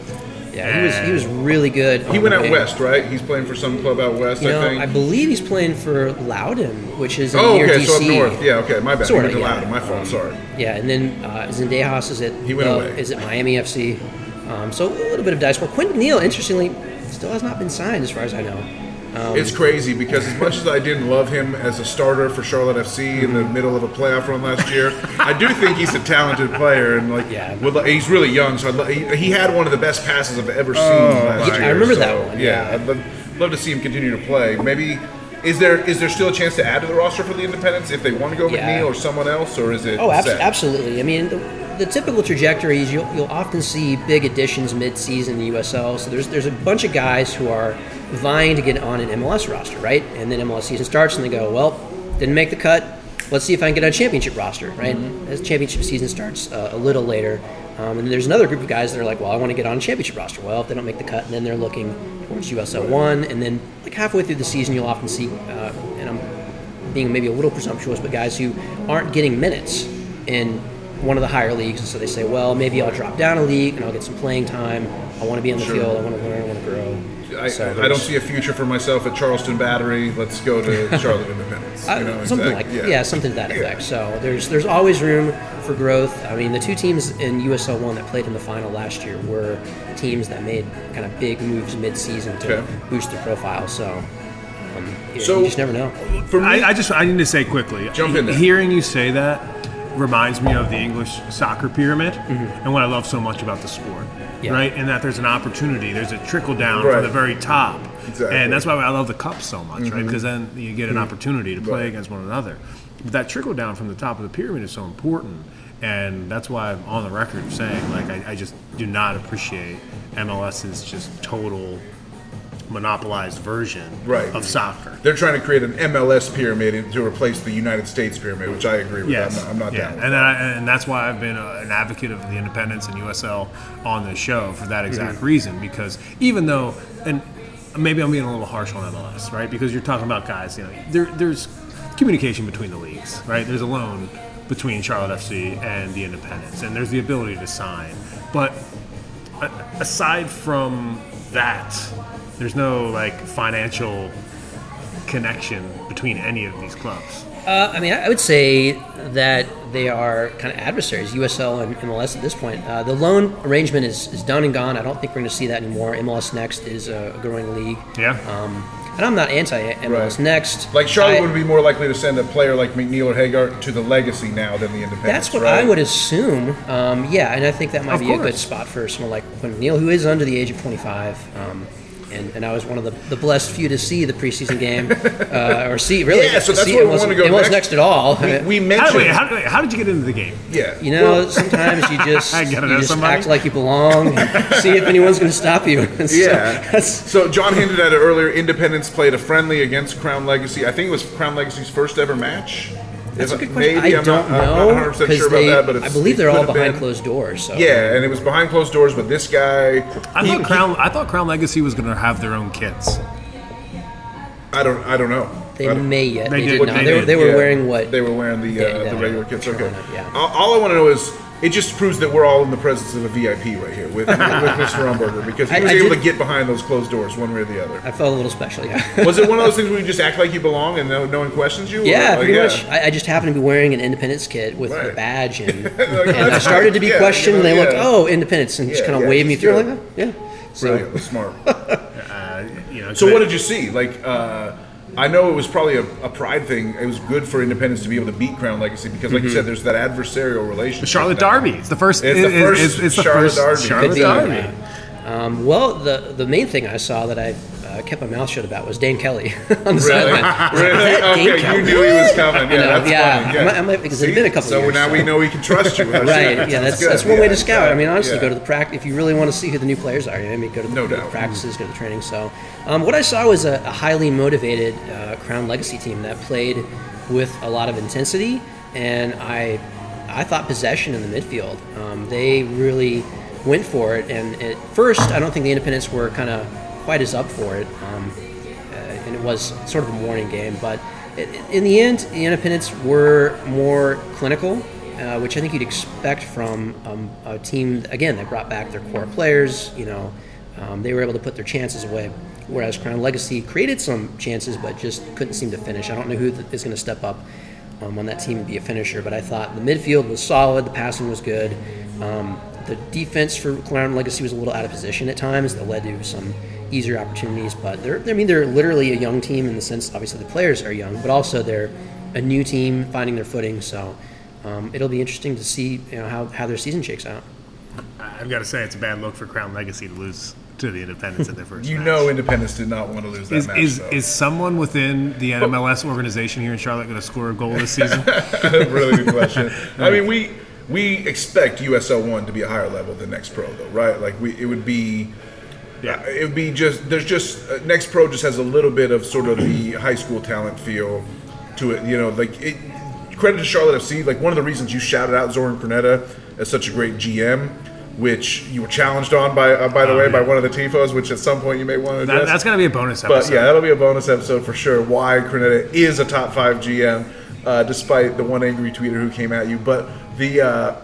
Yeah, he was he was really good. He went out west, right? He's playing for some club out west, You know, I think. I believe he's playing for Loudoun, which is oh, near okay, DC. so up north. Yeah, okay, my bad. Went to yeah. Loudoun. My fault. Sorry. Yeah, and then uh, Zendejas is at He went uh, away. is at Miami FC. Um, so a little bit of dice Well, Quinn McNeill, interestingly, still has not been signed as far as I know. Um, It's crazy because as much as I didn't love him as a starter for Charlotte FC in the Mm-hmm. middle of a playoff run last year, I do think he's a talented player and like, Yeah. he's really young. So he, he had one of the best passes I've ever seen last Oh, Yeah, I remember so, that one, Yeah, yeah. I'd love, love to see him continue to play. Maybe. Is there is there still a chance to add to the roster for the Independents if they want to go Yeah. McNeill or someone else, or is it? Oh, set? absolutely. I mean, the, the typical trajectory is you'll, you'll often see big additions mid-season in the USL. So there's there's a bunch of guys who are vying to get on an MLS roster, right? And then MLS season starts, and they go, well, didn't make the cut. Let's see if I can get on a championship roster, right? As championship season starts uh, a little later, um, and there's another group of guys that are like, well, I want to get on a championship roster. Well, if they don't make the cut, and then they're looking towards USL one, and then like halfway through the season, you'll often see, uh, and I'm being maybe a little presumptuous, but guys who aren't getting minutes in one of the higher leagues, and so they say, well, maybe I'll drop down a league and I'll get some playing time. I want to be on the Sure. field. I want to learn. I want to grow. I, So I don't see a future for myself at Charleston Battery. Let's go to Charlotte Independence. Uh, You know, something exact- like yeah. something to that effect. So there's there's always room for growth. I mean, the two teams in USL one that played in the final last year were teams that made kind of big moves mid-season to Okay. boost their profile. So, um, you, So- you just never know. For me, I, I just I need to say quickly. Jump in there. Hearing you say that reminds me of the English soccer pyramid and what I love so much about the sport. Mm-hmm. Yeah. Right, and that there's an opportunity, there's a trickle down Right. from the very top, Exactly. and that's why I love the cup so much, right? Mm-hmm. Because then you get an opportunity to play Right. against one another. But that trickle down from the top of the pyramid is so important, and that's why I'm on the record saying like I, I just do not appreciate MLS's just total monopolized version Right. of soccer. they're trying to create an MLS pyramid to replace the United States pyramid, which I agree with. Yes, I'm not, I'm not yeah. down with and that. I, and that's why I've been a, an advocate of the independence and USL on this show for that exact Mm-hmm. reason. Because even though, and maybe I'm being a little harsh on MLS, right? Because you're talking about guys, you know, there, there's communication between the leagues, right? There's a loan between Charlotte FC and the Independents, and there's the ability to sign. But aside from that, there's no like financial connection between any of these clubs. Uh, I mean, I would say that they are kind of adversaries, USL and MLS at this point. Uh, the loan arrangement is, is done and gone. I don't think we're going to see that anymore. MLS Next is a, a growing league. Yeah. Um, and I'm not anti MLS Right. Next. Like Charlotte I- would be more likely to send a player like McNeill or Hegardt to the legacy now than the Independence. That's what right? I would assume. Um, yeah, and I think that might Of be a good spot for someone like Quinn McNeill, who is under the age of 25. Um, and, and I was one of the, the blessed few to see the preseason game, uh, or see really Yeah, so that's see where we wanna go MLS next. next at all. We, we How, mentioned. wait, how, wait, how did you get into the game? yeah. You know, sometimes you just, I you know just somebody. act like you belong. see if anyone's going to stop you. So Yeah. that's- So John hinted at it earlier. Independence played a friendly against Crown Legacy. I think it was Crown Legacy's first ever match. That's a good question. maybe, I I'm don't not, I'm know not 100% sure because about that, but I believe they're all behind been- closed doors. So Yeah, and it was behind closed doors, but this guy, I he- thought Crown. I thought Crown Legacy was going to have their own kits. I don't, I don't know. they don't- may yet. They They, did- did not. they They, were, did, they were Yeah. wearing what they were wearing the uh, Yeah, the regular kits. Okay. Corona, yeah. All, all I want to know is it just proves that we're all in the presence of a VIP right here with, with Mr. Umberger because he was I able did- to get behind those closed doors one way or the other. I felt a little special. Yeah. Was it one of those things where you just act like you belong and no, no one questions you? or Yeah, like, pretty yeah. much. I, I just happened to be wearing an Independence kit with Right. a badge, and, Like, and I started to be. Yeah, questioned. you know, and they looked, yeah. "Oh, Independence," and just kind of yeah, waved me through. do like, "Oh, "Yeah." So Brilliant, smart. Uh, you know. So what did you see? Like, uh, I know it was probably a, a pride thing. It was good for Independence to be able to beat Crown Legacy because, like you said, there's that adversarial relationship. the Charlotte now. Derby? It's the first. It's the it- it- first It's, it's the Charlotte first Derby. Charlotte Could Derby. Um, well, the the main thing I saw that I uh, kept my mouth shut about was Dane Kelly on the Really? sideline. really? Dane Okay, Kelly. you knew he was coming. Yeah, You know, that's yeah. funny. I might- I might- because it's been a couple so years, now so. we know we can trust you. Right, yeah, that's that's one way to scout. I mean, honestly, yeah. go to the practice if you really want to see who the new players are. You know, I mean, go to the, No go to the practices, go to the training. So, um, what I saw was a, a highly motivated uh, Crown Legacy team that played with a lot of intensity, and I, I thought possession in the midfield. Um, they really went for it, and at first, I don't think the Independents were kind of quite as up for it. Um, uh, and it was sort of a morning game. But i- in the end, the Independents were more clinical, uh, which I think you'd expect from um, a team again that brought back their core players. You know, um, they were able to put their chances away, whereas Crown Legacy created some chances but just couldn't seem to finish. I don't know who th- is going to step up. Um, on that team and be a finisher, but I thought the midfield was solid, the passing was good. Um, the defense for Crown Legacy was a little out of position at times that led to some easier opportunities. But they're, I mean, they're literally a young team in the sense, obviously, the players are young, but also they're a new team finding their footing. So um, it'll be interesting to see you know, how, how their season shakes out. I've got to say, it's a bad look for Crown Legacy to lose to the Independents in their first. You match. know, Independence did not want to lose that Is, match. is, though. is someone within the NMLS organization here in Charlotte going to score a goal this season? really good question. I mean, we we expect USL one to be a higher level than Next Pro, though, right? Like we, it would be. Yeah. It would be just there's just uh, Next Pro just has a little bit of sort of the high school talent feel to it. You know, like it. Credit to Charlotte FC. Like one of the reasons you shouted out Zoran Krneta as such a great GM, which you were challenged on by uh, by the Oh, way yeah. by one of the tifos, which at some point you may want to That, that's going to be a bonus episode. But yeah, that'll be a bonus episode for sure. Why Cornetta is a top five GM, uh, despite the one angry tweeter who came at you. But the uh,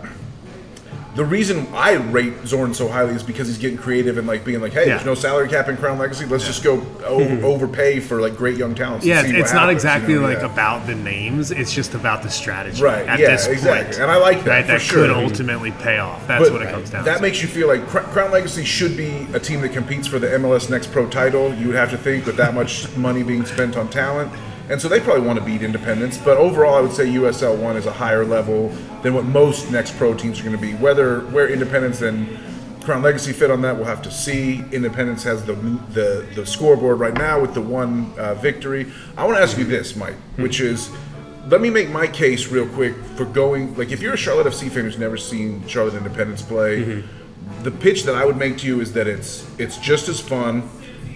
the reason I rate Zoran so highly is because he's getting creative and like being like, hey, Yeah. there's no salary cap in Crown Legacy. Let's just go over, overpay for like great young talents. Yeah, it's, not happens, exactly you know? like Yeah. about the names. It's just about the strategy. Right, At yeah, this point, exactly. And I like that, Right, that sure. could ultimately pay off. That's But what it comes down to. that to. makes you feel like Crown Legacy should be a team that competes for the MLS Next Pro title. You would have to think with that much money being spent on talent. And so they probably want to beat Independence. But overall, I would say USL 1 is a higher level than what most Next Pro teams are going to be. Whether where Independence and Crown Legacy fit on that, we'll have to see. Independence has the the, the scoreboard right now with the one uh, victory. I want to ask you this, Mike, which is let me make my case real quick for going like if you're a Charlotte FC fan who's never seen Charlotte Independence play, the pitch that I would make to you is that it's it's just as fun,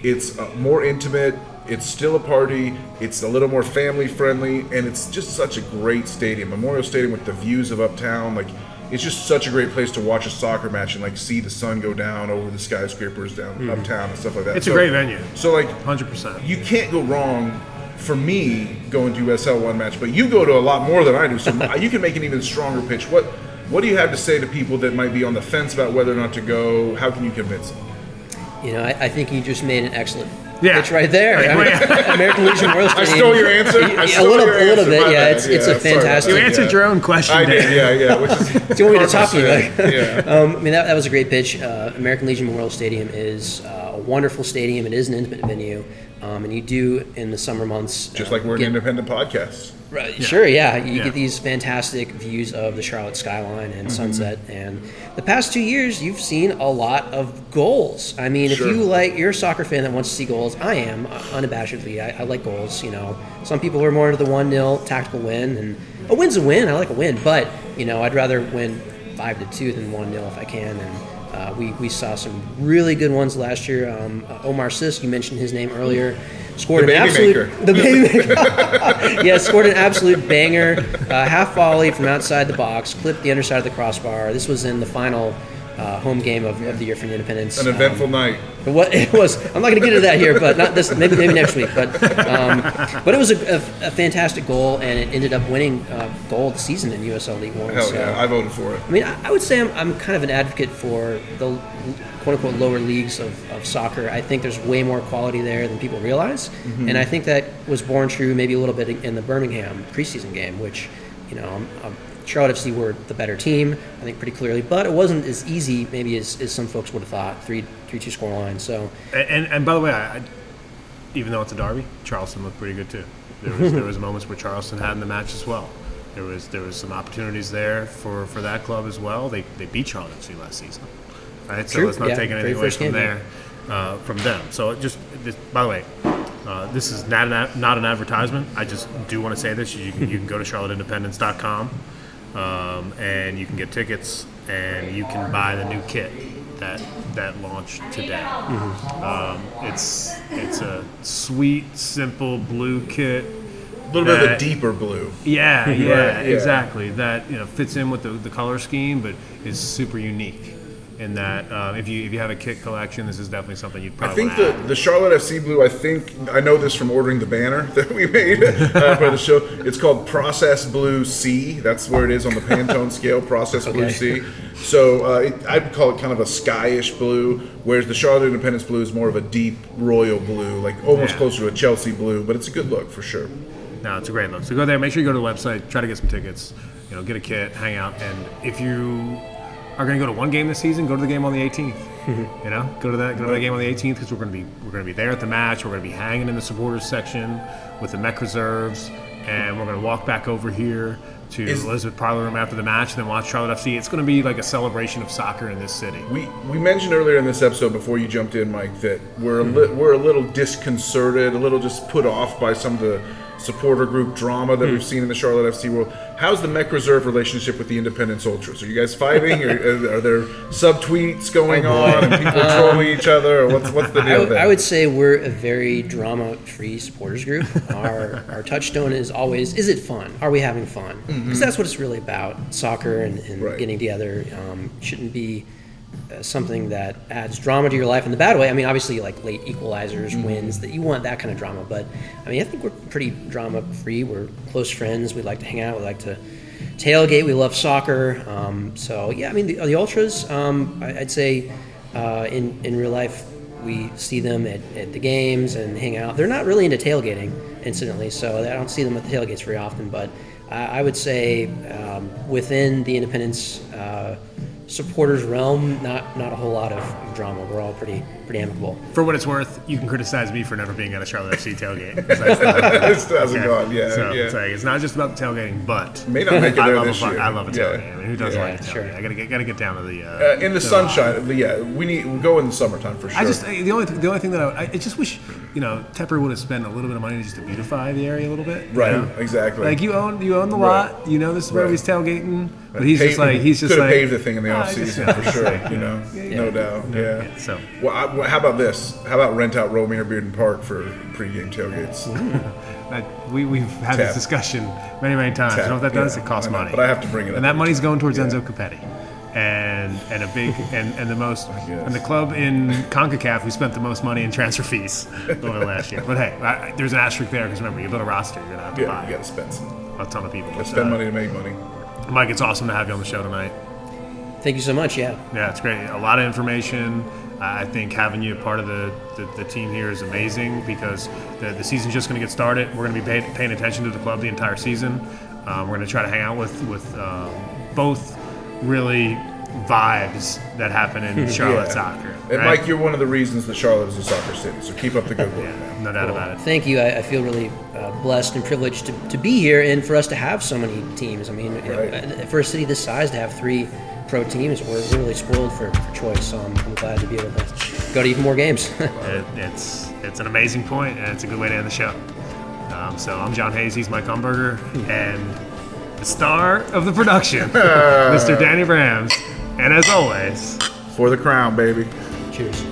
it's uh, more intimate, it's still a party, it's a little more family friendly, and it's just such a great stadium, Memorial Stadium with the views of uptown, like. It's just such a great place to watch a soccer match and like see the sun go down over the skyscrapers down hmm. uptown and stuff like that. It's a great venue. So like 100%. you can't go wrong for me going to USL one match, but you go to a lot more than I do, so you can make an even stronger pitch. What what do you have to say to people that might be on the fence about whether or not to go? How can you convince them? You know, I, I think you just made an excellent Yeah. pitch right there. Like, I mean, American Legion Memorial I Stadium. stole your answer. I Yeah, a little, your a little answer. bit. Yeah, bad. it's it's Yeah, a sorry about fantastic. You answered Yeah. your own question, I did, yeah, yeah. Which is Do you want me to top you? Like, yeah. Um, I mean, that, that was a great pitch. Uh, American Legion Memorial Stadium is uh, a wonderful stadium. It is an intimate venue, um, and you do in the summer months. Just uh, like we're an independent podcast. Right, Sure, yeah. You Yeah. get these fantastic views of the Charlotte skyline Mm-hmm. and sunset. And the past two years, you've seen a lot of goals. I mean, Sure. if you like, you're a soccer fan that wants to see goals. I am uh, unabashedly. I, I like goals. You know, some people are more into the one 0 tactical win, and a win's a win. I like a win, but you know, I'd rather win five to two than one 0 if I can. And Uh, we, we saw some really good ones last year. Um, uh, Omar Sis, you mentioned his name earlier, scored The an absolute maker. the baby maker. yeah, scored an absolute banger, uh, half volley from outside the box, clipped the underside of the crossbar. This was in the final uh, home game of, of the year for the Independence. An Um, eventful night. what it was, I'm not going to get into that here, but not this. Maybe maybe next week. But um, but it was a, a, a fantastic goal, and it ended up winning uh, goal of the season in USL League One. Hell so, yeah, I voted for it. I mean, I, I would say I'm, I'm kind of an advocate for the quote unquote lower leagues of, of soccer. I think there's way more quality there than people realize, and I think that was born true maybe a little bit in the Birmingham preseason game, which you know. Um, um, Charlotte FC were the better team, I think, pretty clearly, but it wasn't as easy, maybe as, as some folks would have thought. Three, three, two score line. So And, and, and by the way, I, I, even though it's a derby, Charleston looked pretty good too. There was there was moments where Charleston had in the match as well. There was there was some opportunities there for, for that club as well. They they beat Charlotte FC last season, right? So True, let's not yeah, take anything away from game, there uh, from them. So just this, by the way. Uh, this is not an, not an advertisement. I just do want to say this. You can, you can go to charlotteindependence.com um, and you can get tickets and you can buy the new kit that that launched today. Um, it's it's a sweet, simple blue kit. A little bit of a deeper blue. Yeah, yeah, yeah. exactly. That you know fits in with the, the color scheme, but is super unique. In that, um, if you if you have a kit collection, this is definitely something you'd probably. I probably think wanna the, add. the Charlotte FC blue. I think I know this from ordering the banner that we made uh, for the show. It's called Process Blue C. That's where it is on the Pantone scale. Process Blue C. So uh, it, I'd call it kind of a skyish blue, whereas the Charlotte Independence blue is more of a deep royal blue, like almost Yeah. closer to a Chelsea blue. But it's a good look for sure. No, it's a great look. So go there. Make sure you go to the website. Try to get some tickets. You know, get a kit, hang out, and if you are going to go to one game this season, go to the game on the 18th. you know, go to that go to that game on the 18th because we're going to be we're going to be there at the match. We're going to be hanging in the supporters section with the Mech reserves, and we're going to walk back over here to Is- Elizabeth Parlor Room after the match, and then watch Charlotte FC. It's going to be like a celebration of soccer in this city. We we mentioned earlier in this episode before you jumped in, Mike, that we're a li- we're a little disconcerted, a little just put off by some of the supporter group drama that we've hmm. seen in the Charlotte FC world. How's the Mech Reserve relationship with the Independence Ultras? Are you guys fighting? or, are there subtweets going oh, on and people um, trolling each other? Or what's what's the I, deal w-? I would say we're a very drama-free supporters group. Our our touchstone is always: is it fun? Are we having fun? Because mm-hmm. that's what it's really about. Soccer and, and Right. getting together um, shouldn't be something that adds drama to your life in the bad way. I mean, obviously, like late equalizers, wins, that you want that kind of drama. But I mean, I think we're pretty drama-free. We're close friends. We like to hang out. We like to tailgate. We love soccer. Um, so yeah, I mean, the, the ultras. Um, I, I'd say uh, in in real life, we see them at, at the games and hang out. They're not really into tailgating, incidentally, so I don't see them at the tailgates very often. But I, I would say um, within the Independence uh, supporters realm, not not a whole lot of, of drama. We're all pretty pretty amicable. For what it's worth, you can criticize me for never being at a Charlotte FC tailgate. 'cause I still haven't been. It still hasn't gone. Yeah, so yeah. It's, like, it's not just about the tailgating, but May not make it I there love this a fuck- year. I love a Yeah. tailgate. I mean, who doesn't Yeah, like a tailgate? sure. I gotta get, gotta get down to the. Uh, Uh, in the sunshine, yeah, we need we'll go in the summertime for sure. I just the only the only thing that I, I just wish you know Tepper would have spent a little bit of money just to beautify the area a little bit. you right, know? exactly. Like you own you own the Right. lot. You know this is where Right. he's tailgating, but he's just like he's just could like have paved the thing in the "Ah, off season for sure. You know, Yeah, no yeah. doubt. Yeah. so. well, I, well, how about this? How about rent out Romare Bearden Park for pregame tailgates? That, we we've had Tap. this discussion many many times. You know what that does? It costs money. but I have to bring it up and that money's going towards. Enzo Copetti. And and a big and, and the most and the club in Concacaf who spent the most money in transfer fees over the last year. But hey, I, there's an asterisk there because remember you build a roster, you're gonna have to Yeah, buy you got to spend some. a ton of people. But, Spend uh, money to make money. Mike, it's awesome to have you on the show tonight. Thank you so much. Yeah. Yeah, it's great. A lot of information. I think having you a part of the, the, the team here is amazing because the, the season's just going to get started. We're going to be pay, paying attention to the club the entire season. Um, we're going to try to hang out with with um, both really vibes that happen in Charlotte Yeah. soccer. And right? Mike, you're one of the reasons that Charlotte is a soccer city. So keep up the good work, yeah, no doubt about it. Thank you. I, I feel really uh, blessed and privileged to, to be here and for us to have so many teams. I mean, Right. uh, for a city this size to have three pro teams, we're we're really spoiled for, for choice. So I'm, I'm glad to be able to go to even more games. It, it's it's an amazing point, and it's a good way to end the show. Um, so I'm John Hayes. He's Mike Umberger, and the star of the production, Mr. Danny Brams. And as always, For the crown, baby. Cheers.